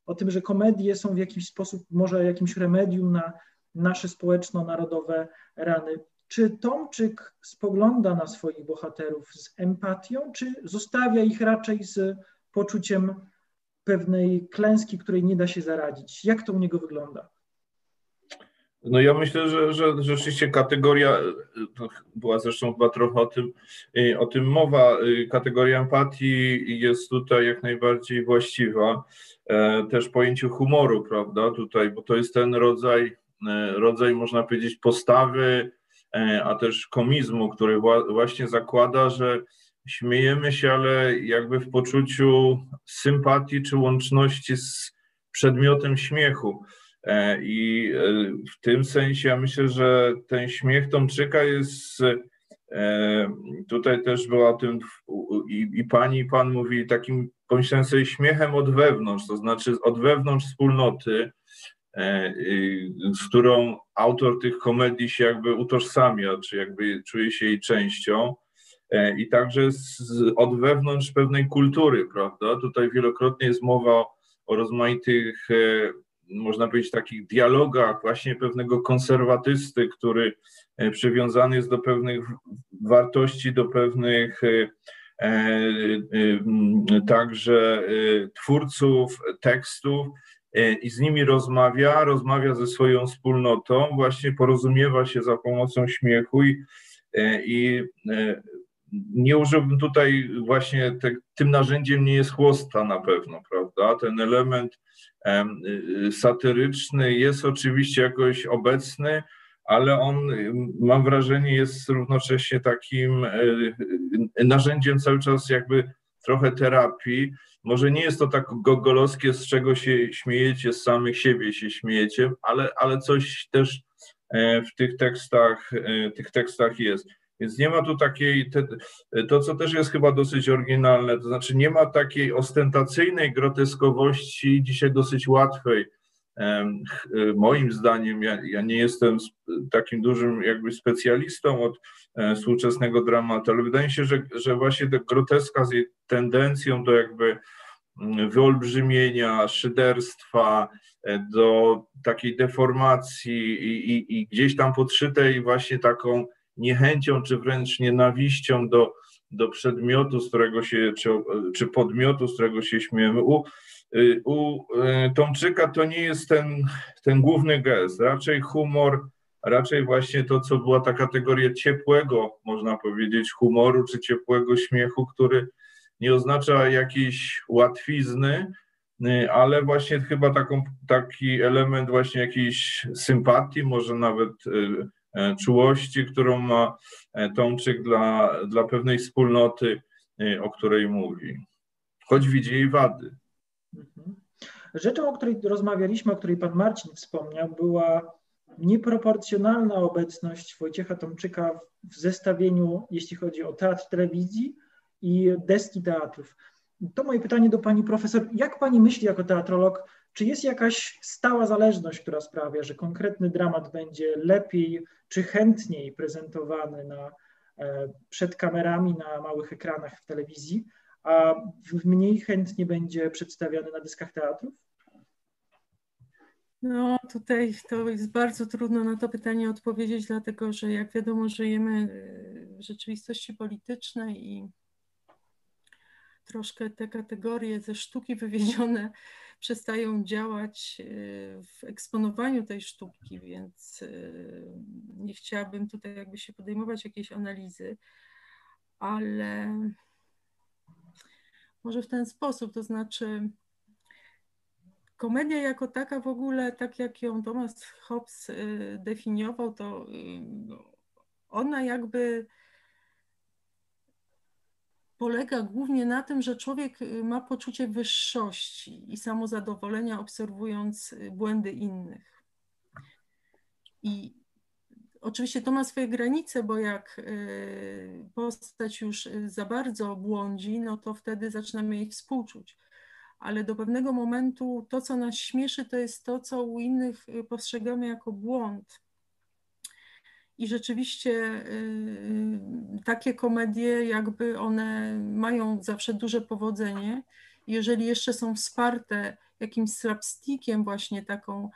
o tym, że komedie są w jakiś sposób może jakimś remedium na nasze społeczno-narodowe rany. Czy Tomczyk spogląda na swoich bohaterów z empatią, czy zostawia ich raczej z poczuciem pewnej klęski, której nie da się zaradzić? Jak to u niego wygląda? No ja myślę, że, że rzeczywiście kategoria, była zresztą chyba trochę o tym, o tym mowa, kategoria empatii jest tutaj jak najbardziej właściwa. E, też pojęciu humoru, prawda, tutaj, bo to jest ten rodzaj, e, rodzaj można powiedzieć postawy, e, a też komizmu, który właśnie zakłada, że śmiejemy się, ale jakby w poczuciu sympatii czy łączności z przedmiotem śmiechu. E, I e, w tym sensie ja myślę, że ten śmiech Tomczyka jest e, tutaj też była o tym i, i pani i pan mówili takim, pomyślałem śmiechem od wewnątrz, to znaczy od wewnątrz wspólnoty, z którą autor tych komedii się jakby utożsamia, czy jakby czuje się jej częścią. I także z, od wewnątrz pewnej kultury, prawda? Tutaj wielokrotnie jest mowa o rozmaitych można powiedzieć, takich dialogach właśnie pewnego konserwatysty, który e, przywiązany jest do pewnych wartości, do pewnych e, e, także twórców tekstów i z nimi rozmawia, rozmawia ze swoją wspólnotą, właśnie porozumiewa się za pomocą śmiechu i, i nie użyłbym tutaj właśnie te, tym narzędziem nie jest chłosta na pewno, prawda? Ten element Y, satyryczny jest oczywiście jakoś obecny, ale on, mam wrażenie, jest równocześnie takim y, y, narzędziem cały czas jakby trochę terapii. Może nie jest to tak gogolowskie, z czego się śmiejecie, z samych siebie się śmiejecie, ale, ale coś też e, w tych tekstach, e, tych tekstach jest. Więc nie ma tu takiej, te, to co też jest chyba dosyć oryginalne, to znaczy nie ma takiej ostentacyjnej groteskowości, dzisiaj dosyć łatwej. Moim zdaniem, ja, ja nie jestem takim dużym jakby specjalistą od współczesnego dramatu, ale wydaje mi się, że, że właśnie ta groteska z jej tendencją do jakby mm, wyolbrzymienia, szyderstwa, do takiej deformacji i, i, i gdzieś tam podszytej właśnie taką niechęcią czy wręcz nienawiścią do, do przedmiotu, z którego się, czy, czy podmiotu, z którego się śmiemy. U, y, u y, Tomczyka to nie jest ten, ten główny gest, raczej humor, raczej właśnie to, co była ta kategoria ciepłego, można powiedzieć, humoru czy ciepłego śmiechu, który nie oznacza jakiejś łatwizny, y, ale właśnie chyba taką, taki element właśnie jakiejś sympatii, może nawet czułości, którą ma e, Tomczyk dla, dla pewnej wspólnoty, e, o której mówi, choć widzi jej wady. Mhm. Rzeczą, o której rozmawialiśmy, o której pan Marcin wspomniał, była nieproporcjonalna obecność Wojciecha Tomczyka w zestawieniu, jeśli chodzi o teatr telewizji i deski teatrów. To moje pytanie do pani profesor. Jak pani myśli jako teatrolog, czy jest jakaś stała zależność, która sprawia, że konkretny dramat będzie lepiej czy chętniej prezentowany na, e, przed kamerami na małych ekranach w telewizji, a mniej chętnie będzie przedstawiany na dyskach teatrów? No, tutaj to jest bardzo trudno na to pytanie odpowiedzieć, dlatego że jak wiadomo, żyjemy e, w rzeczywistości politycznej i troszkę te kategorie ze sztuki wywiezione przestają działać e, w eksponowaniu tej sztuki, więc e, nie chciałabym tutaj jakby się podejmować jakiejś analizy, ale może w ten sposób, to znaczy komedia jako taka w ogóle, tak jak ją Thomas Hobbes e, definiował, to ona jakby polega głównie na tym, że człowiek y, ma poczucie wyższości i samozadowolenia, obserwując y, błędy innych. I oczywiście to ma swoje granice, bo jak y, postać już za bardzo błądzi, no to wtedy zaczynamy jej współczuć. Ale do pewnego momentu to, co nas śmieszy, to jest to, co u innych postrzegamy jako błąd i rzeczywiście y, y, takie komedie, jakby one mają zawsze duże powodzenie. Jeżeli jeszcze są wsparte jakimś slapstickiem, właśnie taką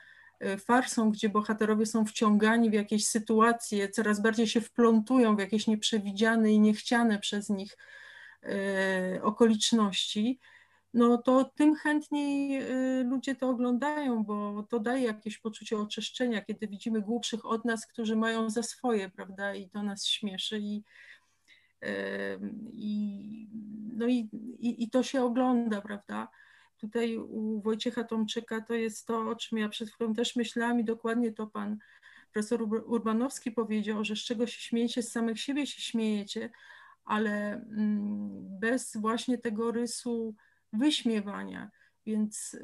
y, farsą, gdzie bohaterowie są wciągani w jakieś sytuacje, coraz bardziej się wplątują w jakieś nieprzewidziane i niechciane przez nich okoliczności, no to tym chętniej y, ludzie to oglądają, bo to daje jakieś poczucie oczyszczenia, kiedy widzimy głupszych od nas, którzy mają za swoje, prawda, i to nas śmieszy i, i, no i, i, i to się ogląda, prawda. Tutaj u Wojciecha Tomczyka to jest to, o czym ja przed chwilą też myślałam i dokładnie to pan profesor Urbanowski powiedział, że z czego się śmiejecie, z samych siebie się śmiejecie, ale mm, bez właśnie tego rysu wyśmiewania. Więc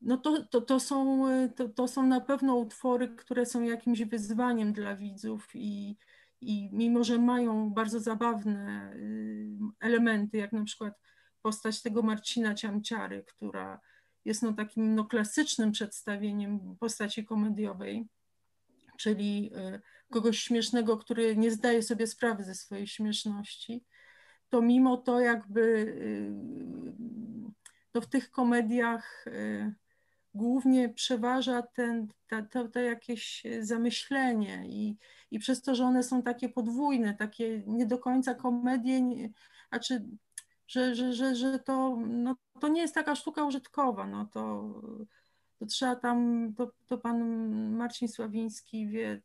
no to, to, to, są, to, to są na pewno utwory, które są jakimś wyzwaniem dla widzów i, i mimo, że mają bardzo zabawne elementy, jak na przykład postać tego Marcina Ciamciary, która jest no takim no klasycznym przedstawieniem postaci komediowej, czyli y, kogoś śmiesznego, który nie zdaje sobie sprawy ze swojej śmieszności, to mimo to jakby y, to w tych komediach y, głównie przeważa ten, to, to jakieś zamyślenie i, i przez to, że one są takie podwójne, takie nie do końca komedie, nie, znaczy, że, że, że, że to, no, to nie jest taka sztuka użytkowa, no to, to trzeba tam, to, to pan Marcin Sławiński wie,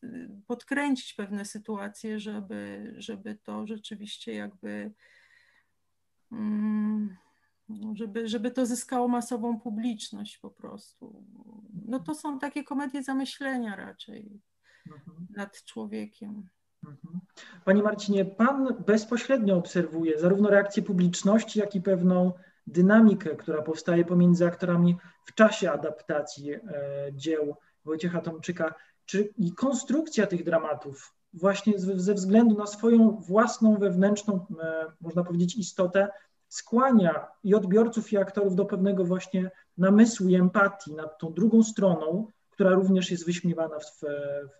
podkręcić pewne sytuacje, żeby, żeby to rzeczywiście jakby Mm, żeby, żeby to zyskało masową publiczność po prostu. No to są takie komedie zamyślenia raczej mhm. nad człowiekiem. Mhm. Panie Marcinie, Pan bezpośrednio obserwuje zarówno reakcję publiczności, jak i pewną dynamikę, która powstaje pomiędzy aktorami w czasie adaptacji e, dzieł Wojciecha Tomczyka. Czy i konstrukcja tych dramatów właśnie ze względu na swoją własną wewnętrzną, e, można powiedzieć, istotę, skłania i odbiorców, i aktorów do pewnego właśnie namysłu i empatii nad tą drugą stroną, która również jest wyśmiewana w, w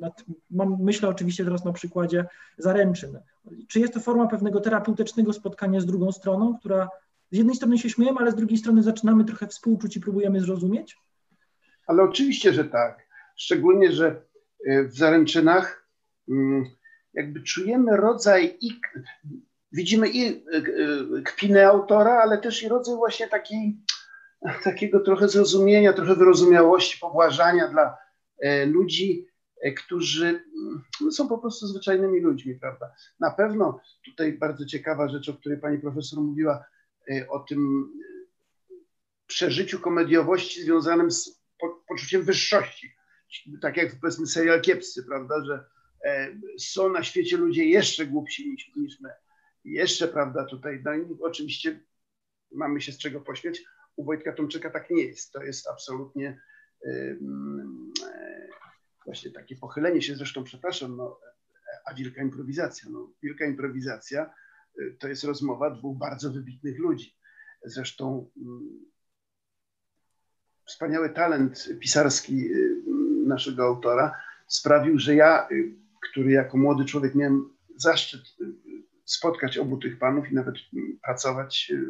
nad, mam, myślę oczywiście teraz na przykładzie zaręczyn. Czy jest to forma pewnego terapeutycznego spotkania z drugą stroną, która z jednej strony się śmiejemy, ale z drugiej strony zaczynamy trochę współczuć i próbujemy zrozumieć? Ale oczywiście, że tak. Szczególnie, że y, w zaręczynach mm, jakby czujemy rodzaj i widzimy i y, y, kpinę autora, ale też i rodzaj właśnie takiej, takiego trochę zrozumienia, trochę wyrozumiałości, pobłażania dla e, ludzi, e, którzy mm, są po prostu zwyczajnymi ludźmi, prawda? Na pewno tutaj bardzo ciekawa rzecz, o której pani profesor mówiła, e, o tym przeżyciu komediowości związanym z poczuciem wyższości. Tak jak powiedzmy serial kiepscy, prawda, że są na świecie ludzie jeszcze głupsi niż, niż my jeszcze, prawda, tutaj, no i oczywiście mamy się z czego pośmiać. U Wojtka Tomczyka tak nie jest. To jest absolutnie yy, właśnie takie pochylenie się, zresztą przepraszam, no, a wielka improwizacja. No, wielka improwizacja to jest rozmowa dwóch bardzo wybitnych ludzi. Zresztą yy, wspaniały talent pisarski y, naszego autora sprawił, że ja, y, który jako młody człowiek miałem zaszczyt y, spotkać obu tych panów i nawet pracować e,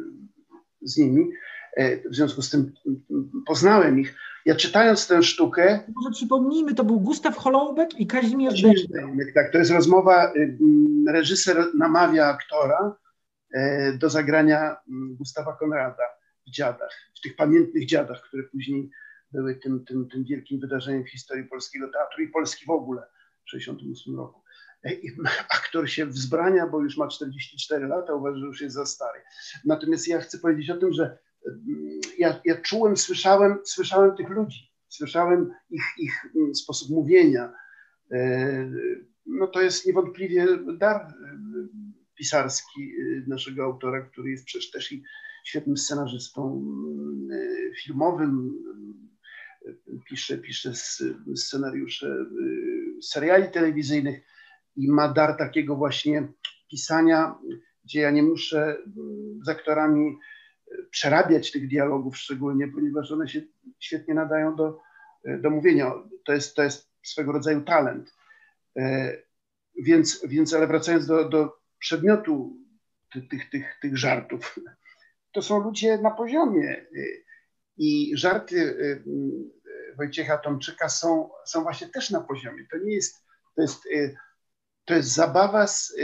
z nimi. E, w związku z tym poznałem ich. Ja czytając tę sztukę. Może przypomnijmy, to był Gustaw Holoubek i Kazimierz Dębek. Tak, to jest rozmowa. Y, reżyser namawia aktora e, do zagrania Gustawa Konrada w dziadach, w tych pamiętnych dziadach, które później były tym, tym, tym wielkim wydarzeniem w historii polskiego teatru i Polski w ogóle w 1968 roku aktor się wzbrania, bo już ma 44 lata, uważa, że już jest za stary. Natomiast ja chcę powiedzieć o tym, że mm, ja, ja czułem, słyszałem, słyszałem tych ludzi, słyszałem ich, ich mm, sposób mówienia. E, no to jest niewątpliwie dar e, pisarski e, naszego autora, który jest przecież też i świetnym scenarzystą filmowym, pisze, pisze scenariusze seriali telewizyjnych i ma dar takiego właśnie pisania, gdzie ja nie muszę mm, z aktorami przerabiać tych dialogów szczególnie, ponieważ one się świetnie nadają do, e, do mówienia. To jest, to jest swego rodzaju talent. E, więc, więc ale wracając do, do przedmiotu tych, tych, tych, tych żartów, to są ludzie na poziomie i żarty Wojciecha Tomczyka są, są właśnie też na poziomie. To nie jest, to jest to jest zabawa z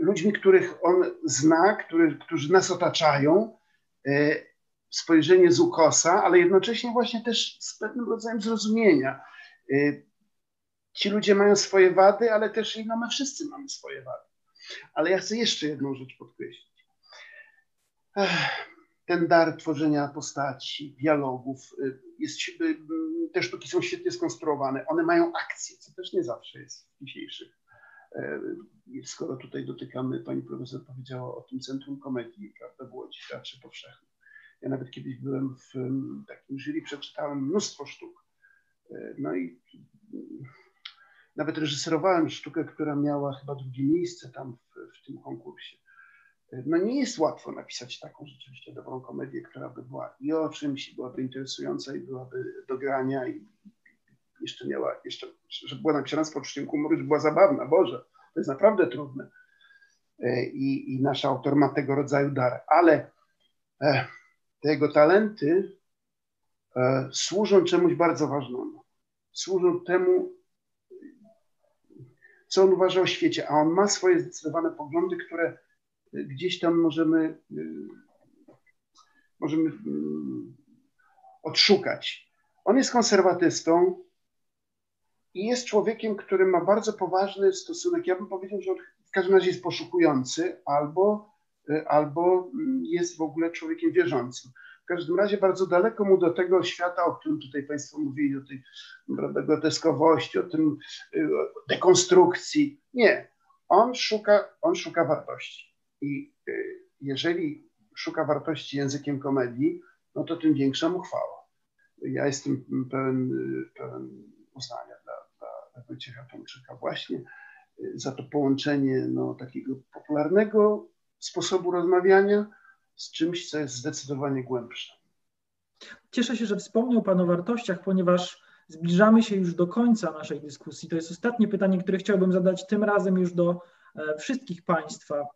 ludźmi, których on zna, który, którzy nas otaczają, y, spojrzenie z ukosa, ale jednocześnie właśnie też z pewnym rodzajem zrozumienia. Y, ci ludzie mają swoje wady, ale też no, my wszyscy mamy swoje wady. Ale ja chcę jeszcze jedną rzecz podkreślić. Ten dar tworzenia postaci, dialogów, jest, te sztuki są świetnie skonstruowane. One mają akcję, co też nie zawsze jest dzisiejszych. E, skoro tutaj dotykamy, pani profesor powiedziała o tym Centrum Komedii, prawda, w Łodzi, Teatrze Powszechnym. Ja nawet kiedyś byłem w takim jury, przeczytałem mnóstwo sztuk. E, no i nawet reżyserowałem sztukę, która miała chyba drugie miejsce tam w, w tym konkursie. E, no nie jest łatwo napisać taką rzeczywiście dobrą komedię, która by była i o czymś, i byłaby interesująca, i byłaby do grania, i jeszcze miała, jeszcze, że była napisana z poczuciem humoru, że była zabawna. Boże, to jest naprawdę trudne. E, I, i nasz autor ma tego rodzaju dar, ale e, te jego talenty e, służą czemuś bardzo ważnemu. Służą temu, co on uważa o świecie, a on ma swoje zdecydowane poglądy, które gdzieś tam możemy, możemy mm, odszukać. On jest konserwatystą, i jest człowiekiem, który ma bardzo poważny stosunek. Ja bym powiedział, że w każdym razie jest poszukujący albo, y, albo jest w ogóle człowiekiem wierzącym. W każdym razie bardzo daleko mu do tego świata, o którym tutaj Państwo mówili, o tej prawda, groteskowości, o tym y, dekonstrukcji. Nie. On szuka, on szuka wartości. I y, jeżeli szuka wartości językiem komedii, no to tym większa mu chwała. Ja jestem pełen, pełen uznania Wojciecha Tomczyka właśnie y, za to połączenie no, takiego popularnego sposobu rozmawiania z czymś, co jest zdecydowanie głębsze. Cieszę się, że wspomniał Pan o wartościach, ponieważ zbliżamy się już do końca naszej dyskusji. To jest ostatnie pytanie, które chciałbym zadać tym razem już do e, wszystkich Państwa.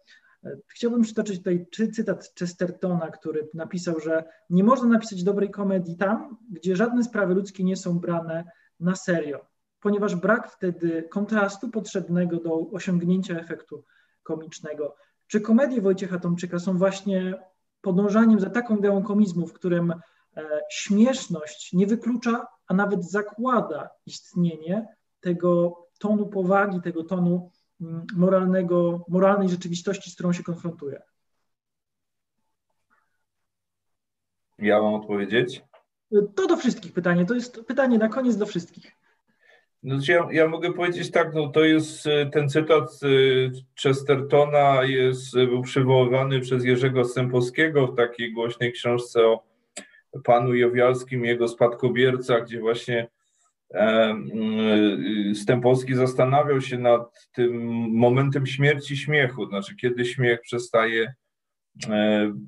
E, chciałbym przytoczyć tutaj cytat Chestertona, który napisał, że nie można napisać dobrej komedii tam, gdzie żadne sprawy ludzkie nie są brane na serio, ponieważ brak wtedy kontrastu potrzebnego do osiągnięcia efektu komicznego. Czy komedie Wojciecha Tomczyka są właśnie podążaniem za taką ideą komizmu, w którym e, śmieszność nie wyklucza, a nawet zakłada istnienie tego tonu powagi, tego tonu mm, moralnego, moralnej rzeczywistości, z którą się konfrontuje? Ja mam odpowiedzieć? To do wszystkich pytanie. To jest pytanie na koniec do wszystkich. No, ja, ja mogę powiedzieć tak, no to jest e, ten cytat e, Chestertona jest, e, był przywoływany przez Jerzego Stępowskiego w takiej głośnej książce o panu Jowialskim i jego spadkobiercach, gdzie właśnie Stępowski zastanawiał się nad tym momentem śmierci śmiechu, znaczy kiedy śmiech przestaje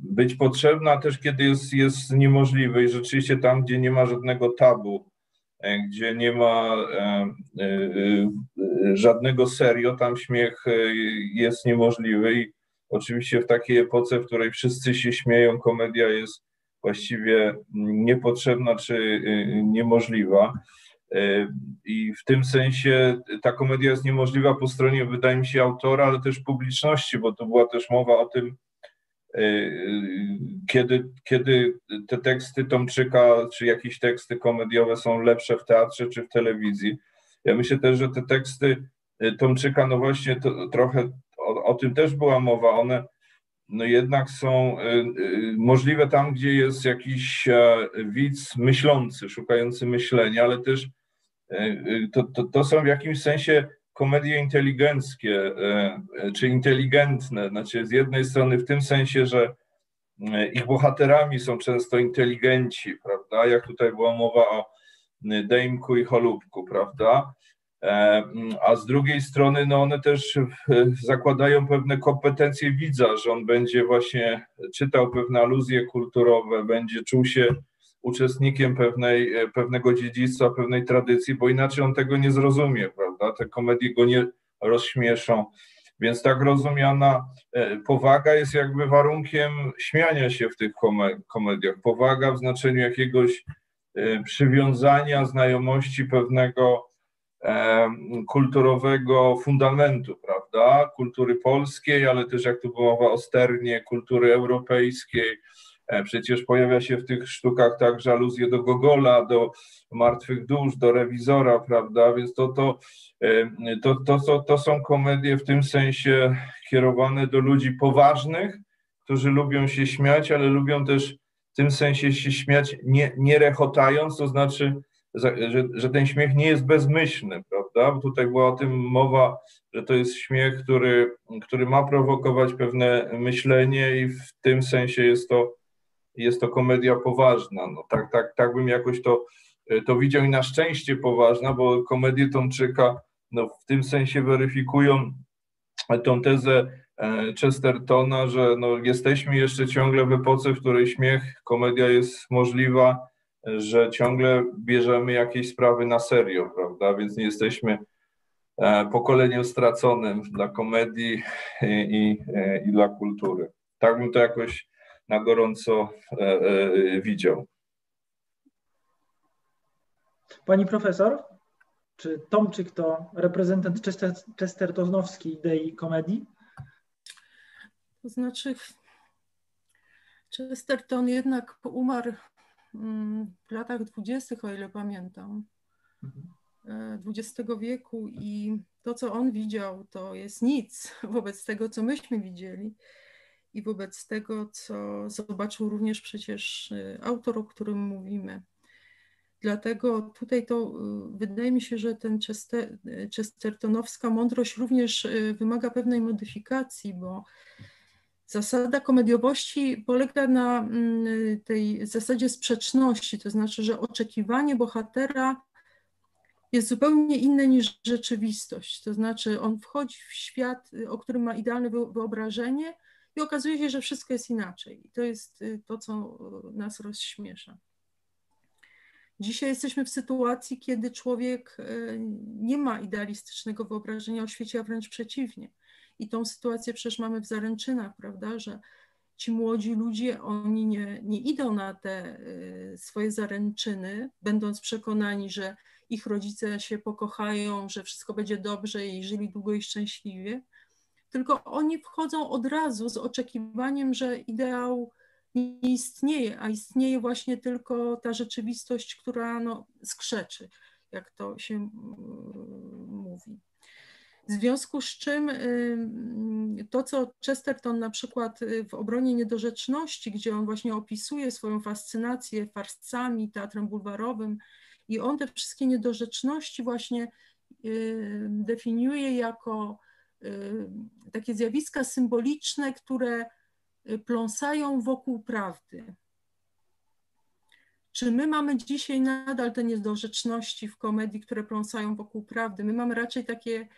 być potrzebny, a też kiedy jest, jest niemożliwy i rzeczywiście tam, gdzie nie ma żadnego tabu, gdzie nie ma e, e, żadnego serio, tam śmiech jest niemożliwy i oczywiście w takiej epoce, w której wszyscy się śmieją, komedia jest właściwie niepotrzebna czy niemożliwa. I w tym sensie ta komedia jest niemożliwa po stronie, wydaje mi się, autora, ale też publiczności, bo to była też mowa o tym, kiedy, kiedy te teksty Tomczyka, czy jakieś teksty komediowe są lepsze w teatrze czy w telewizji. Ja myślę też, że te teksty y, Tomczyka, no właśnie to, trochę o, o, tym też była mowa, one no jednak są y, możliwe tam, gdzie jest jakiś e, widz myślący, szukający myślenia, ale też to, to, to są w jakimś sensie komedie inteligenckie e, e, czy inteligentne. Znaczy, z jednej strony w tym sensie, że e, ich bohaterami są często inteligenci, prawda? Jak tutaj była mowa o Dejmku i Cholubku, prawda? A z drugiej strony, no one też zakładają pewne kompetencje widza, że on będzie właśnie czytał pewne aluzje kulturowe, będzie czuł się uczestnikiem pewnej, e, pewnego dziedzictwa, pewnej tradycji, bo inaczej on tego nie zrozumie, prawda? Te komedie go nie rozśmieszą. Więc tak rozumiana e, powaga jest jakby warunkiem śmiania się w tych komediach. Powaga w znaczeniu jakiegoś e, przywiązania, znajomości pewnego kulturowego fundamentu, prawda? Kultury polskiej, ale też jak tu była mowa o sternie, kultury europejskiej, przecież pojawia się w tych sztukach także aluzje do Gogola, do Martwych Dusz, do Rewizora, prawda? Więc to, to, e, to, to, to, to są komedie w tym sensie kierowane do ludzi poważnych, którzy lubią się śmiać, ale lubią też w tym sensie się śmiać nie, nie rechotając, to znaczy, że, że ten śmiech nie jest bezmyślny, prawda? Bo tutaj była o tym mowa, że to jest śmiech, który, który ma prowokować pewne myślenie i w tym sensie jest to jest to komedia poważna. No, tak, tak, tak bym jakoś to, e, to widział i na szczęście poważna, bo komedie Tomczyka no, w tym sensie weryfikują tą tezę e, Chestertona, że no, jesteśmy jeszcze ciągle w epoce, w której śmiech, komedia jest możliwa, że ciągle bierzemy jakieś sprawy na serio, prawda? Więc nie jesteśmy e, pokoleniem straconym dla komedii i, i, i dla kultury. Tak bym to jakoś na gorąco e, e, widział. Pani profesor, czy Tomczyk to reprezentant chestertonowskiej idei komedii? To znaczy, Chesterton jednak umarł mm, w latach dwudziestych, o ile pamiętam, XX e, wieku i to, co on widział, to jest nic wobec tego, co myśmy widzieli i wobec tego, co zobaczył również przecież y, autor, o którym mówimy. Dlatego tutaj to y, wydaje mi się, że ten Chester, Chestertonowska mądrość również y, wymaga pewnej modyfikacji, bo zasada komediowości polega na mm, tej zasadzie sprzeczności, to znaczy, że oczekiwanie bohatera jest zupełnie inne niż rzeczywistość. To znaczy, on wchodzi w świat, o którym ma idealne wyobrażenie, i okazuje się, że wszystko jest inaczej. I to jest y, to, co y, nas rozśmiesza. Dzisiaj jesteśmy w sytuacji, kiedy człowiek e, nie ma idealistycznego wyobrażenia o świecie, a wręcz przeciwnie. I tą sytuację przecież mamy w zaręczynach, prawda, że ci młodzi ludzie, oni nie, nie idą na te swoje zaręczyny, będąc przekonani, że ich rodzice się pokochają, że wszystko będzie dobrze i żyli długo i szczęśliwie, tylko oni wchodzą od razu z oczekiwaniem, że ideał nie istnieje, a istnieje właśnie tylko ta rzeczywistość, która no, skrzeczy, jak to się mm, mówi. W związku z czym to, co Chesterton na przykład y, w obronie niedorzeczności, gdzie on właśnie opisuje swoją fascynację farsami, teatrem bulwarowym i on te wszystkie niedorzeczności właśnie definiuje jako takie zjawiska symboliczne, które y, pląsają wokół prawdy. Czy my mamy dzisiaj nadal te niedorzeczności w komedii, które pląsają wokół prawdy? My mamy raczej takie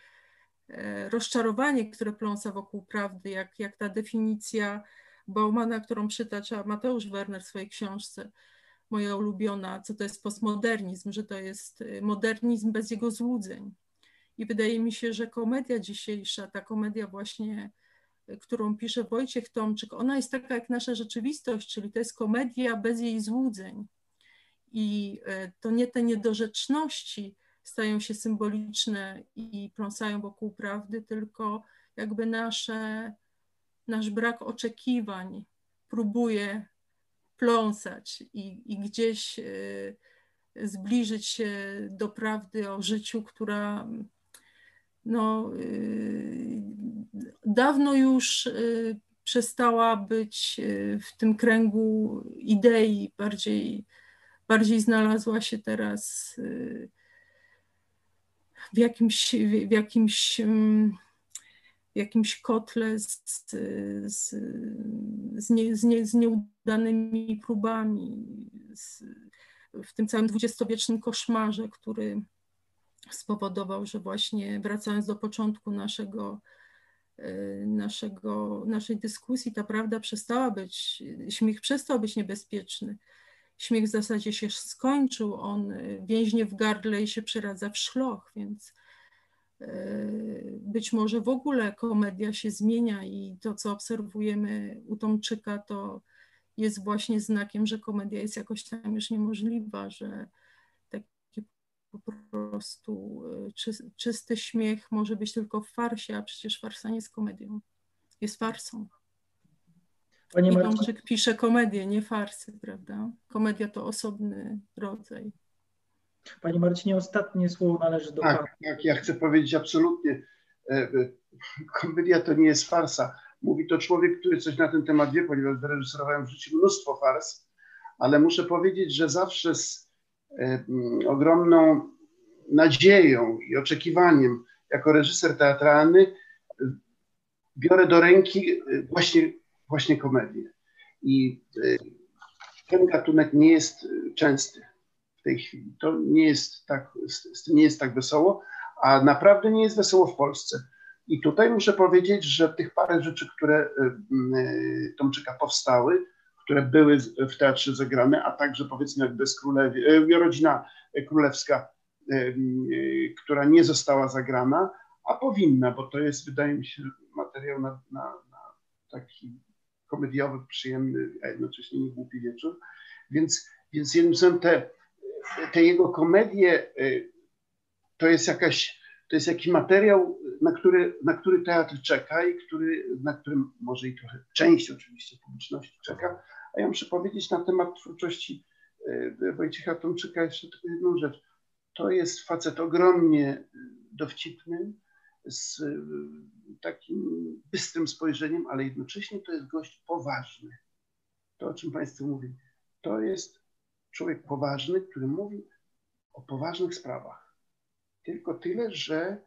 e, rozczarowanie, które pląsa wokół prawdy, jak, jak ta definicja Baumana, którą przytacza Mateusz Werner w swojej książce, moja ulubiona, co to jest postmodernizm, że to jest y, modernizm bez jego złudzeń. I wydaje mi się, że komedia dzisiejsza, ta komedia właśnie, którą pisze Wojciech Tomczyk, ona jest taka jak nasza rzeczywistość, czyli to jest komedia bez jej złudzeń. I e, to nie te niedorzeczności stają się symboliczne i pląsają wokół prawdy, tylko jakby nasze, nasz brak oczekiwań próbuje pląsać i, i gdzieś e, zbliżyć się do prawdy o życiu, która no, y, dawno już y, przestała być y, w tym kręgu idei, bardziej, bardziej znalazła się teraz w jakimś, w jakimś, w jakimś kotle z, z, z, nie, z, nie, z nieudanymi próbami, z, w tym całym dwudziestowiecznym koszmarze, który spowodował, że właśnie wracając do początku naszego, e, naszego, naszej dyskusji, ta prawda przestała być, śmiech przestał być niebezpieczny. Śmiech w zasadzie się skończył, on więźnie w gardle i się przeradza w szloch, więc e, być może w ogóle komedia się zmienia i to, co obserwujemy u Tomczyka, to jest właśnie znakiem, że komedia jest jakoś tam już niemożliwa, że po prostu y, czy, czysty śmiech może być tylko w farsie, a przecież farsa nie jest komedią. Jest farsą. Panie Tomczyk pisze komedię, nie farsy, prawda? Komedia to osobny rodzaj. Panie Marcinie, ostatnie słowo należy do tak, Pana. Tak, ja chcę powiedzieć absolutnie. E, e, komedia to nie jest farsa. Mówi to człowiek, który coś na ten temat wie, ponieważ wyreżyserowałem w życiu mnóstwo fars, ale muszę powiedzieć, że zawsze z ogromną nadzieją i oczekiwaniem jako reżyser teatralny biorę do ręki e, właśnie, właśnie komedię. I e, ten gatunek nie jest częsty w tej chwili. To nie jest tak, nie jest tak wesoło, a naprawdę nie jest wesoło w Polsce. I tutaj muszę powiedzieć, że tych parę rzeczy, które Tomczyka powstały, które były w teatrze zagrane, a także powiedzmy jak bez królewi, e, rodzina królewska, e, e, która nie została zagrana, a powinna, bo to jest, wydaje mi się, materiał na, na, na taki komediowy, przyjemny, a jednocześnie nie głupi wieczór. Więc, więc jednym słowem te, te jego komedie to jest jakaś, to jest jakiś materiał, na który, na który teatr czeka i który, na którym może i trochę część oczywiście publiczności czeka, a ja muszę powiedzieć na temat twórczości e, Wojciecha Tomczyka jeszcze tylko jedną rzecz. To jest facet ogromnie dowcipny, z e, takim bystrym spojrzeniem, ale jednocześnie to jest gość poważny. To, o czym Państwu mówię, to jest człowiek poważny, który mówi o poważnych sprawach. Tylko tyle, że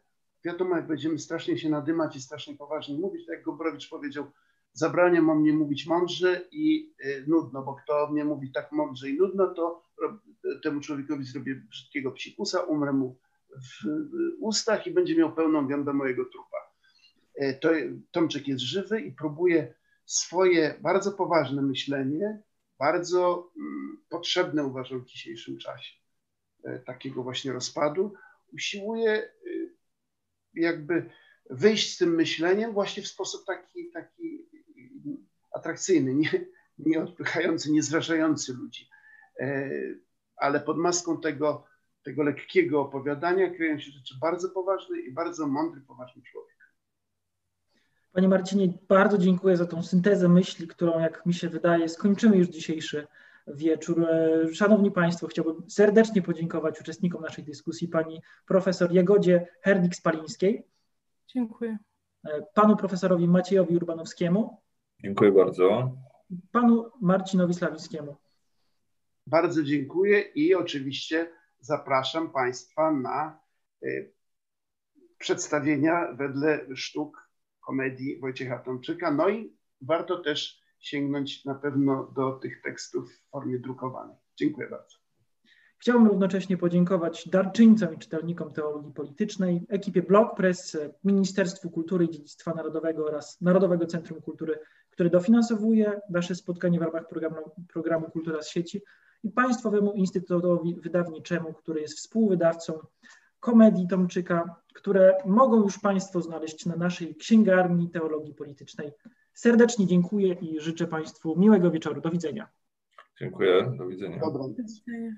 wiadomo, jak będziemy strasznie się nadymać i strasznie poważnie mówić, tak jak Gobrowicz powiedział, zabraniam o mnie mówić mądrze i y, nudno, bo kto mnie mówi tak mądrze i nudno, to temu człowiekowi zrobię brzydkiego psikusa, umrę mu w ustach i będzie miał pełną gębę mojego trupa. E, to, Tomczyk jest żywy i próbuje swoje bardzo poważne myślenie, bardzo mm, potrzebne uważam w dzisiejszym czasie, takiego właśnie rozpadu, usiłuje jakby wyjść z tym myśleniem właśnie w sposób taki, taki atrakcyjny, nie, nie odpychający, nie zrażający ludzi. Ale pod maską tego, tego lekkiego opowiadania kryją się rzeczy bardzo poważne i bardzo mądry, poważny człowiek. Panie Marcinie, bardzo dziękuję za tą syntezę myśli, którą, jak mi się wydaje, skończymy już dzisiejszy wieczór. Szanowni Państwo, chciałbym serdecznie podziękować uczestnikom naszej dyskusji, pani profesor Jagodzie Hernik-Spalińskiej. Dziękuję. Panu profesorowi Maciejowi Urbanowskiemu. Dziękuję bardzo. Panu Marcinowi Slawińskiemu. Bardzo dziękuję i oczywiście zapraszam Państwa na y, przedstawienia wedle sztuk komedii Wojciecha Tomczyka. No i warto też sięgnąć na pewno do tych tekstów w formie drukowanej. Dziękuję bardzo. Chciałbym równocześnie podziękować darczyńcom i czytelnikom teologii politycznej, ekipie Blog Press, Ministerstwu Kultury i Dziedzictwa Narodowego oraz Narodowego Centrum Kultury, które dofinansowuje nasze spotkanie w ramach programu, programu Kultura z sieci i Państwowemu Instytutowi Wydawniczemu, który jest współwydawcą komedii Tomczyka, które mogą już Państwo znaleźć na naszej księgarni teologii politycznej. Serdecznie dziękuję i życzę Państwu miłego wieczoru. Do widzenia. Dziękuję. Do widzenia. Dobra. Do widzenia.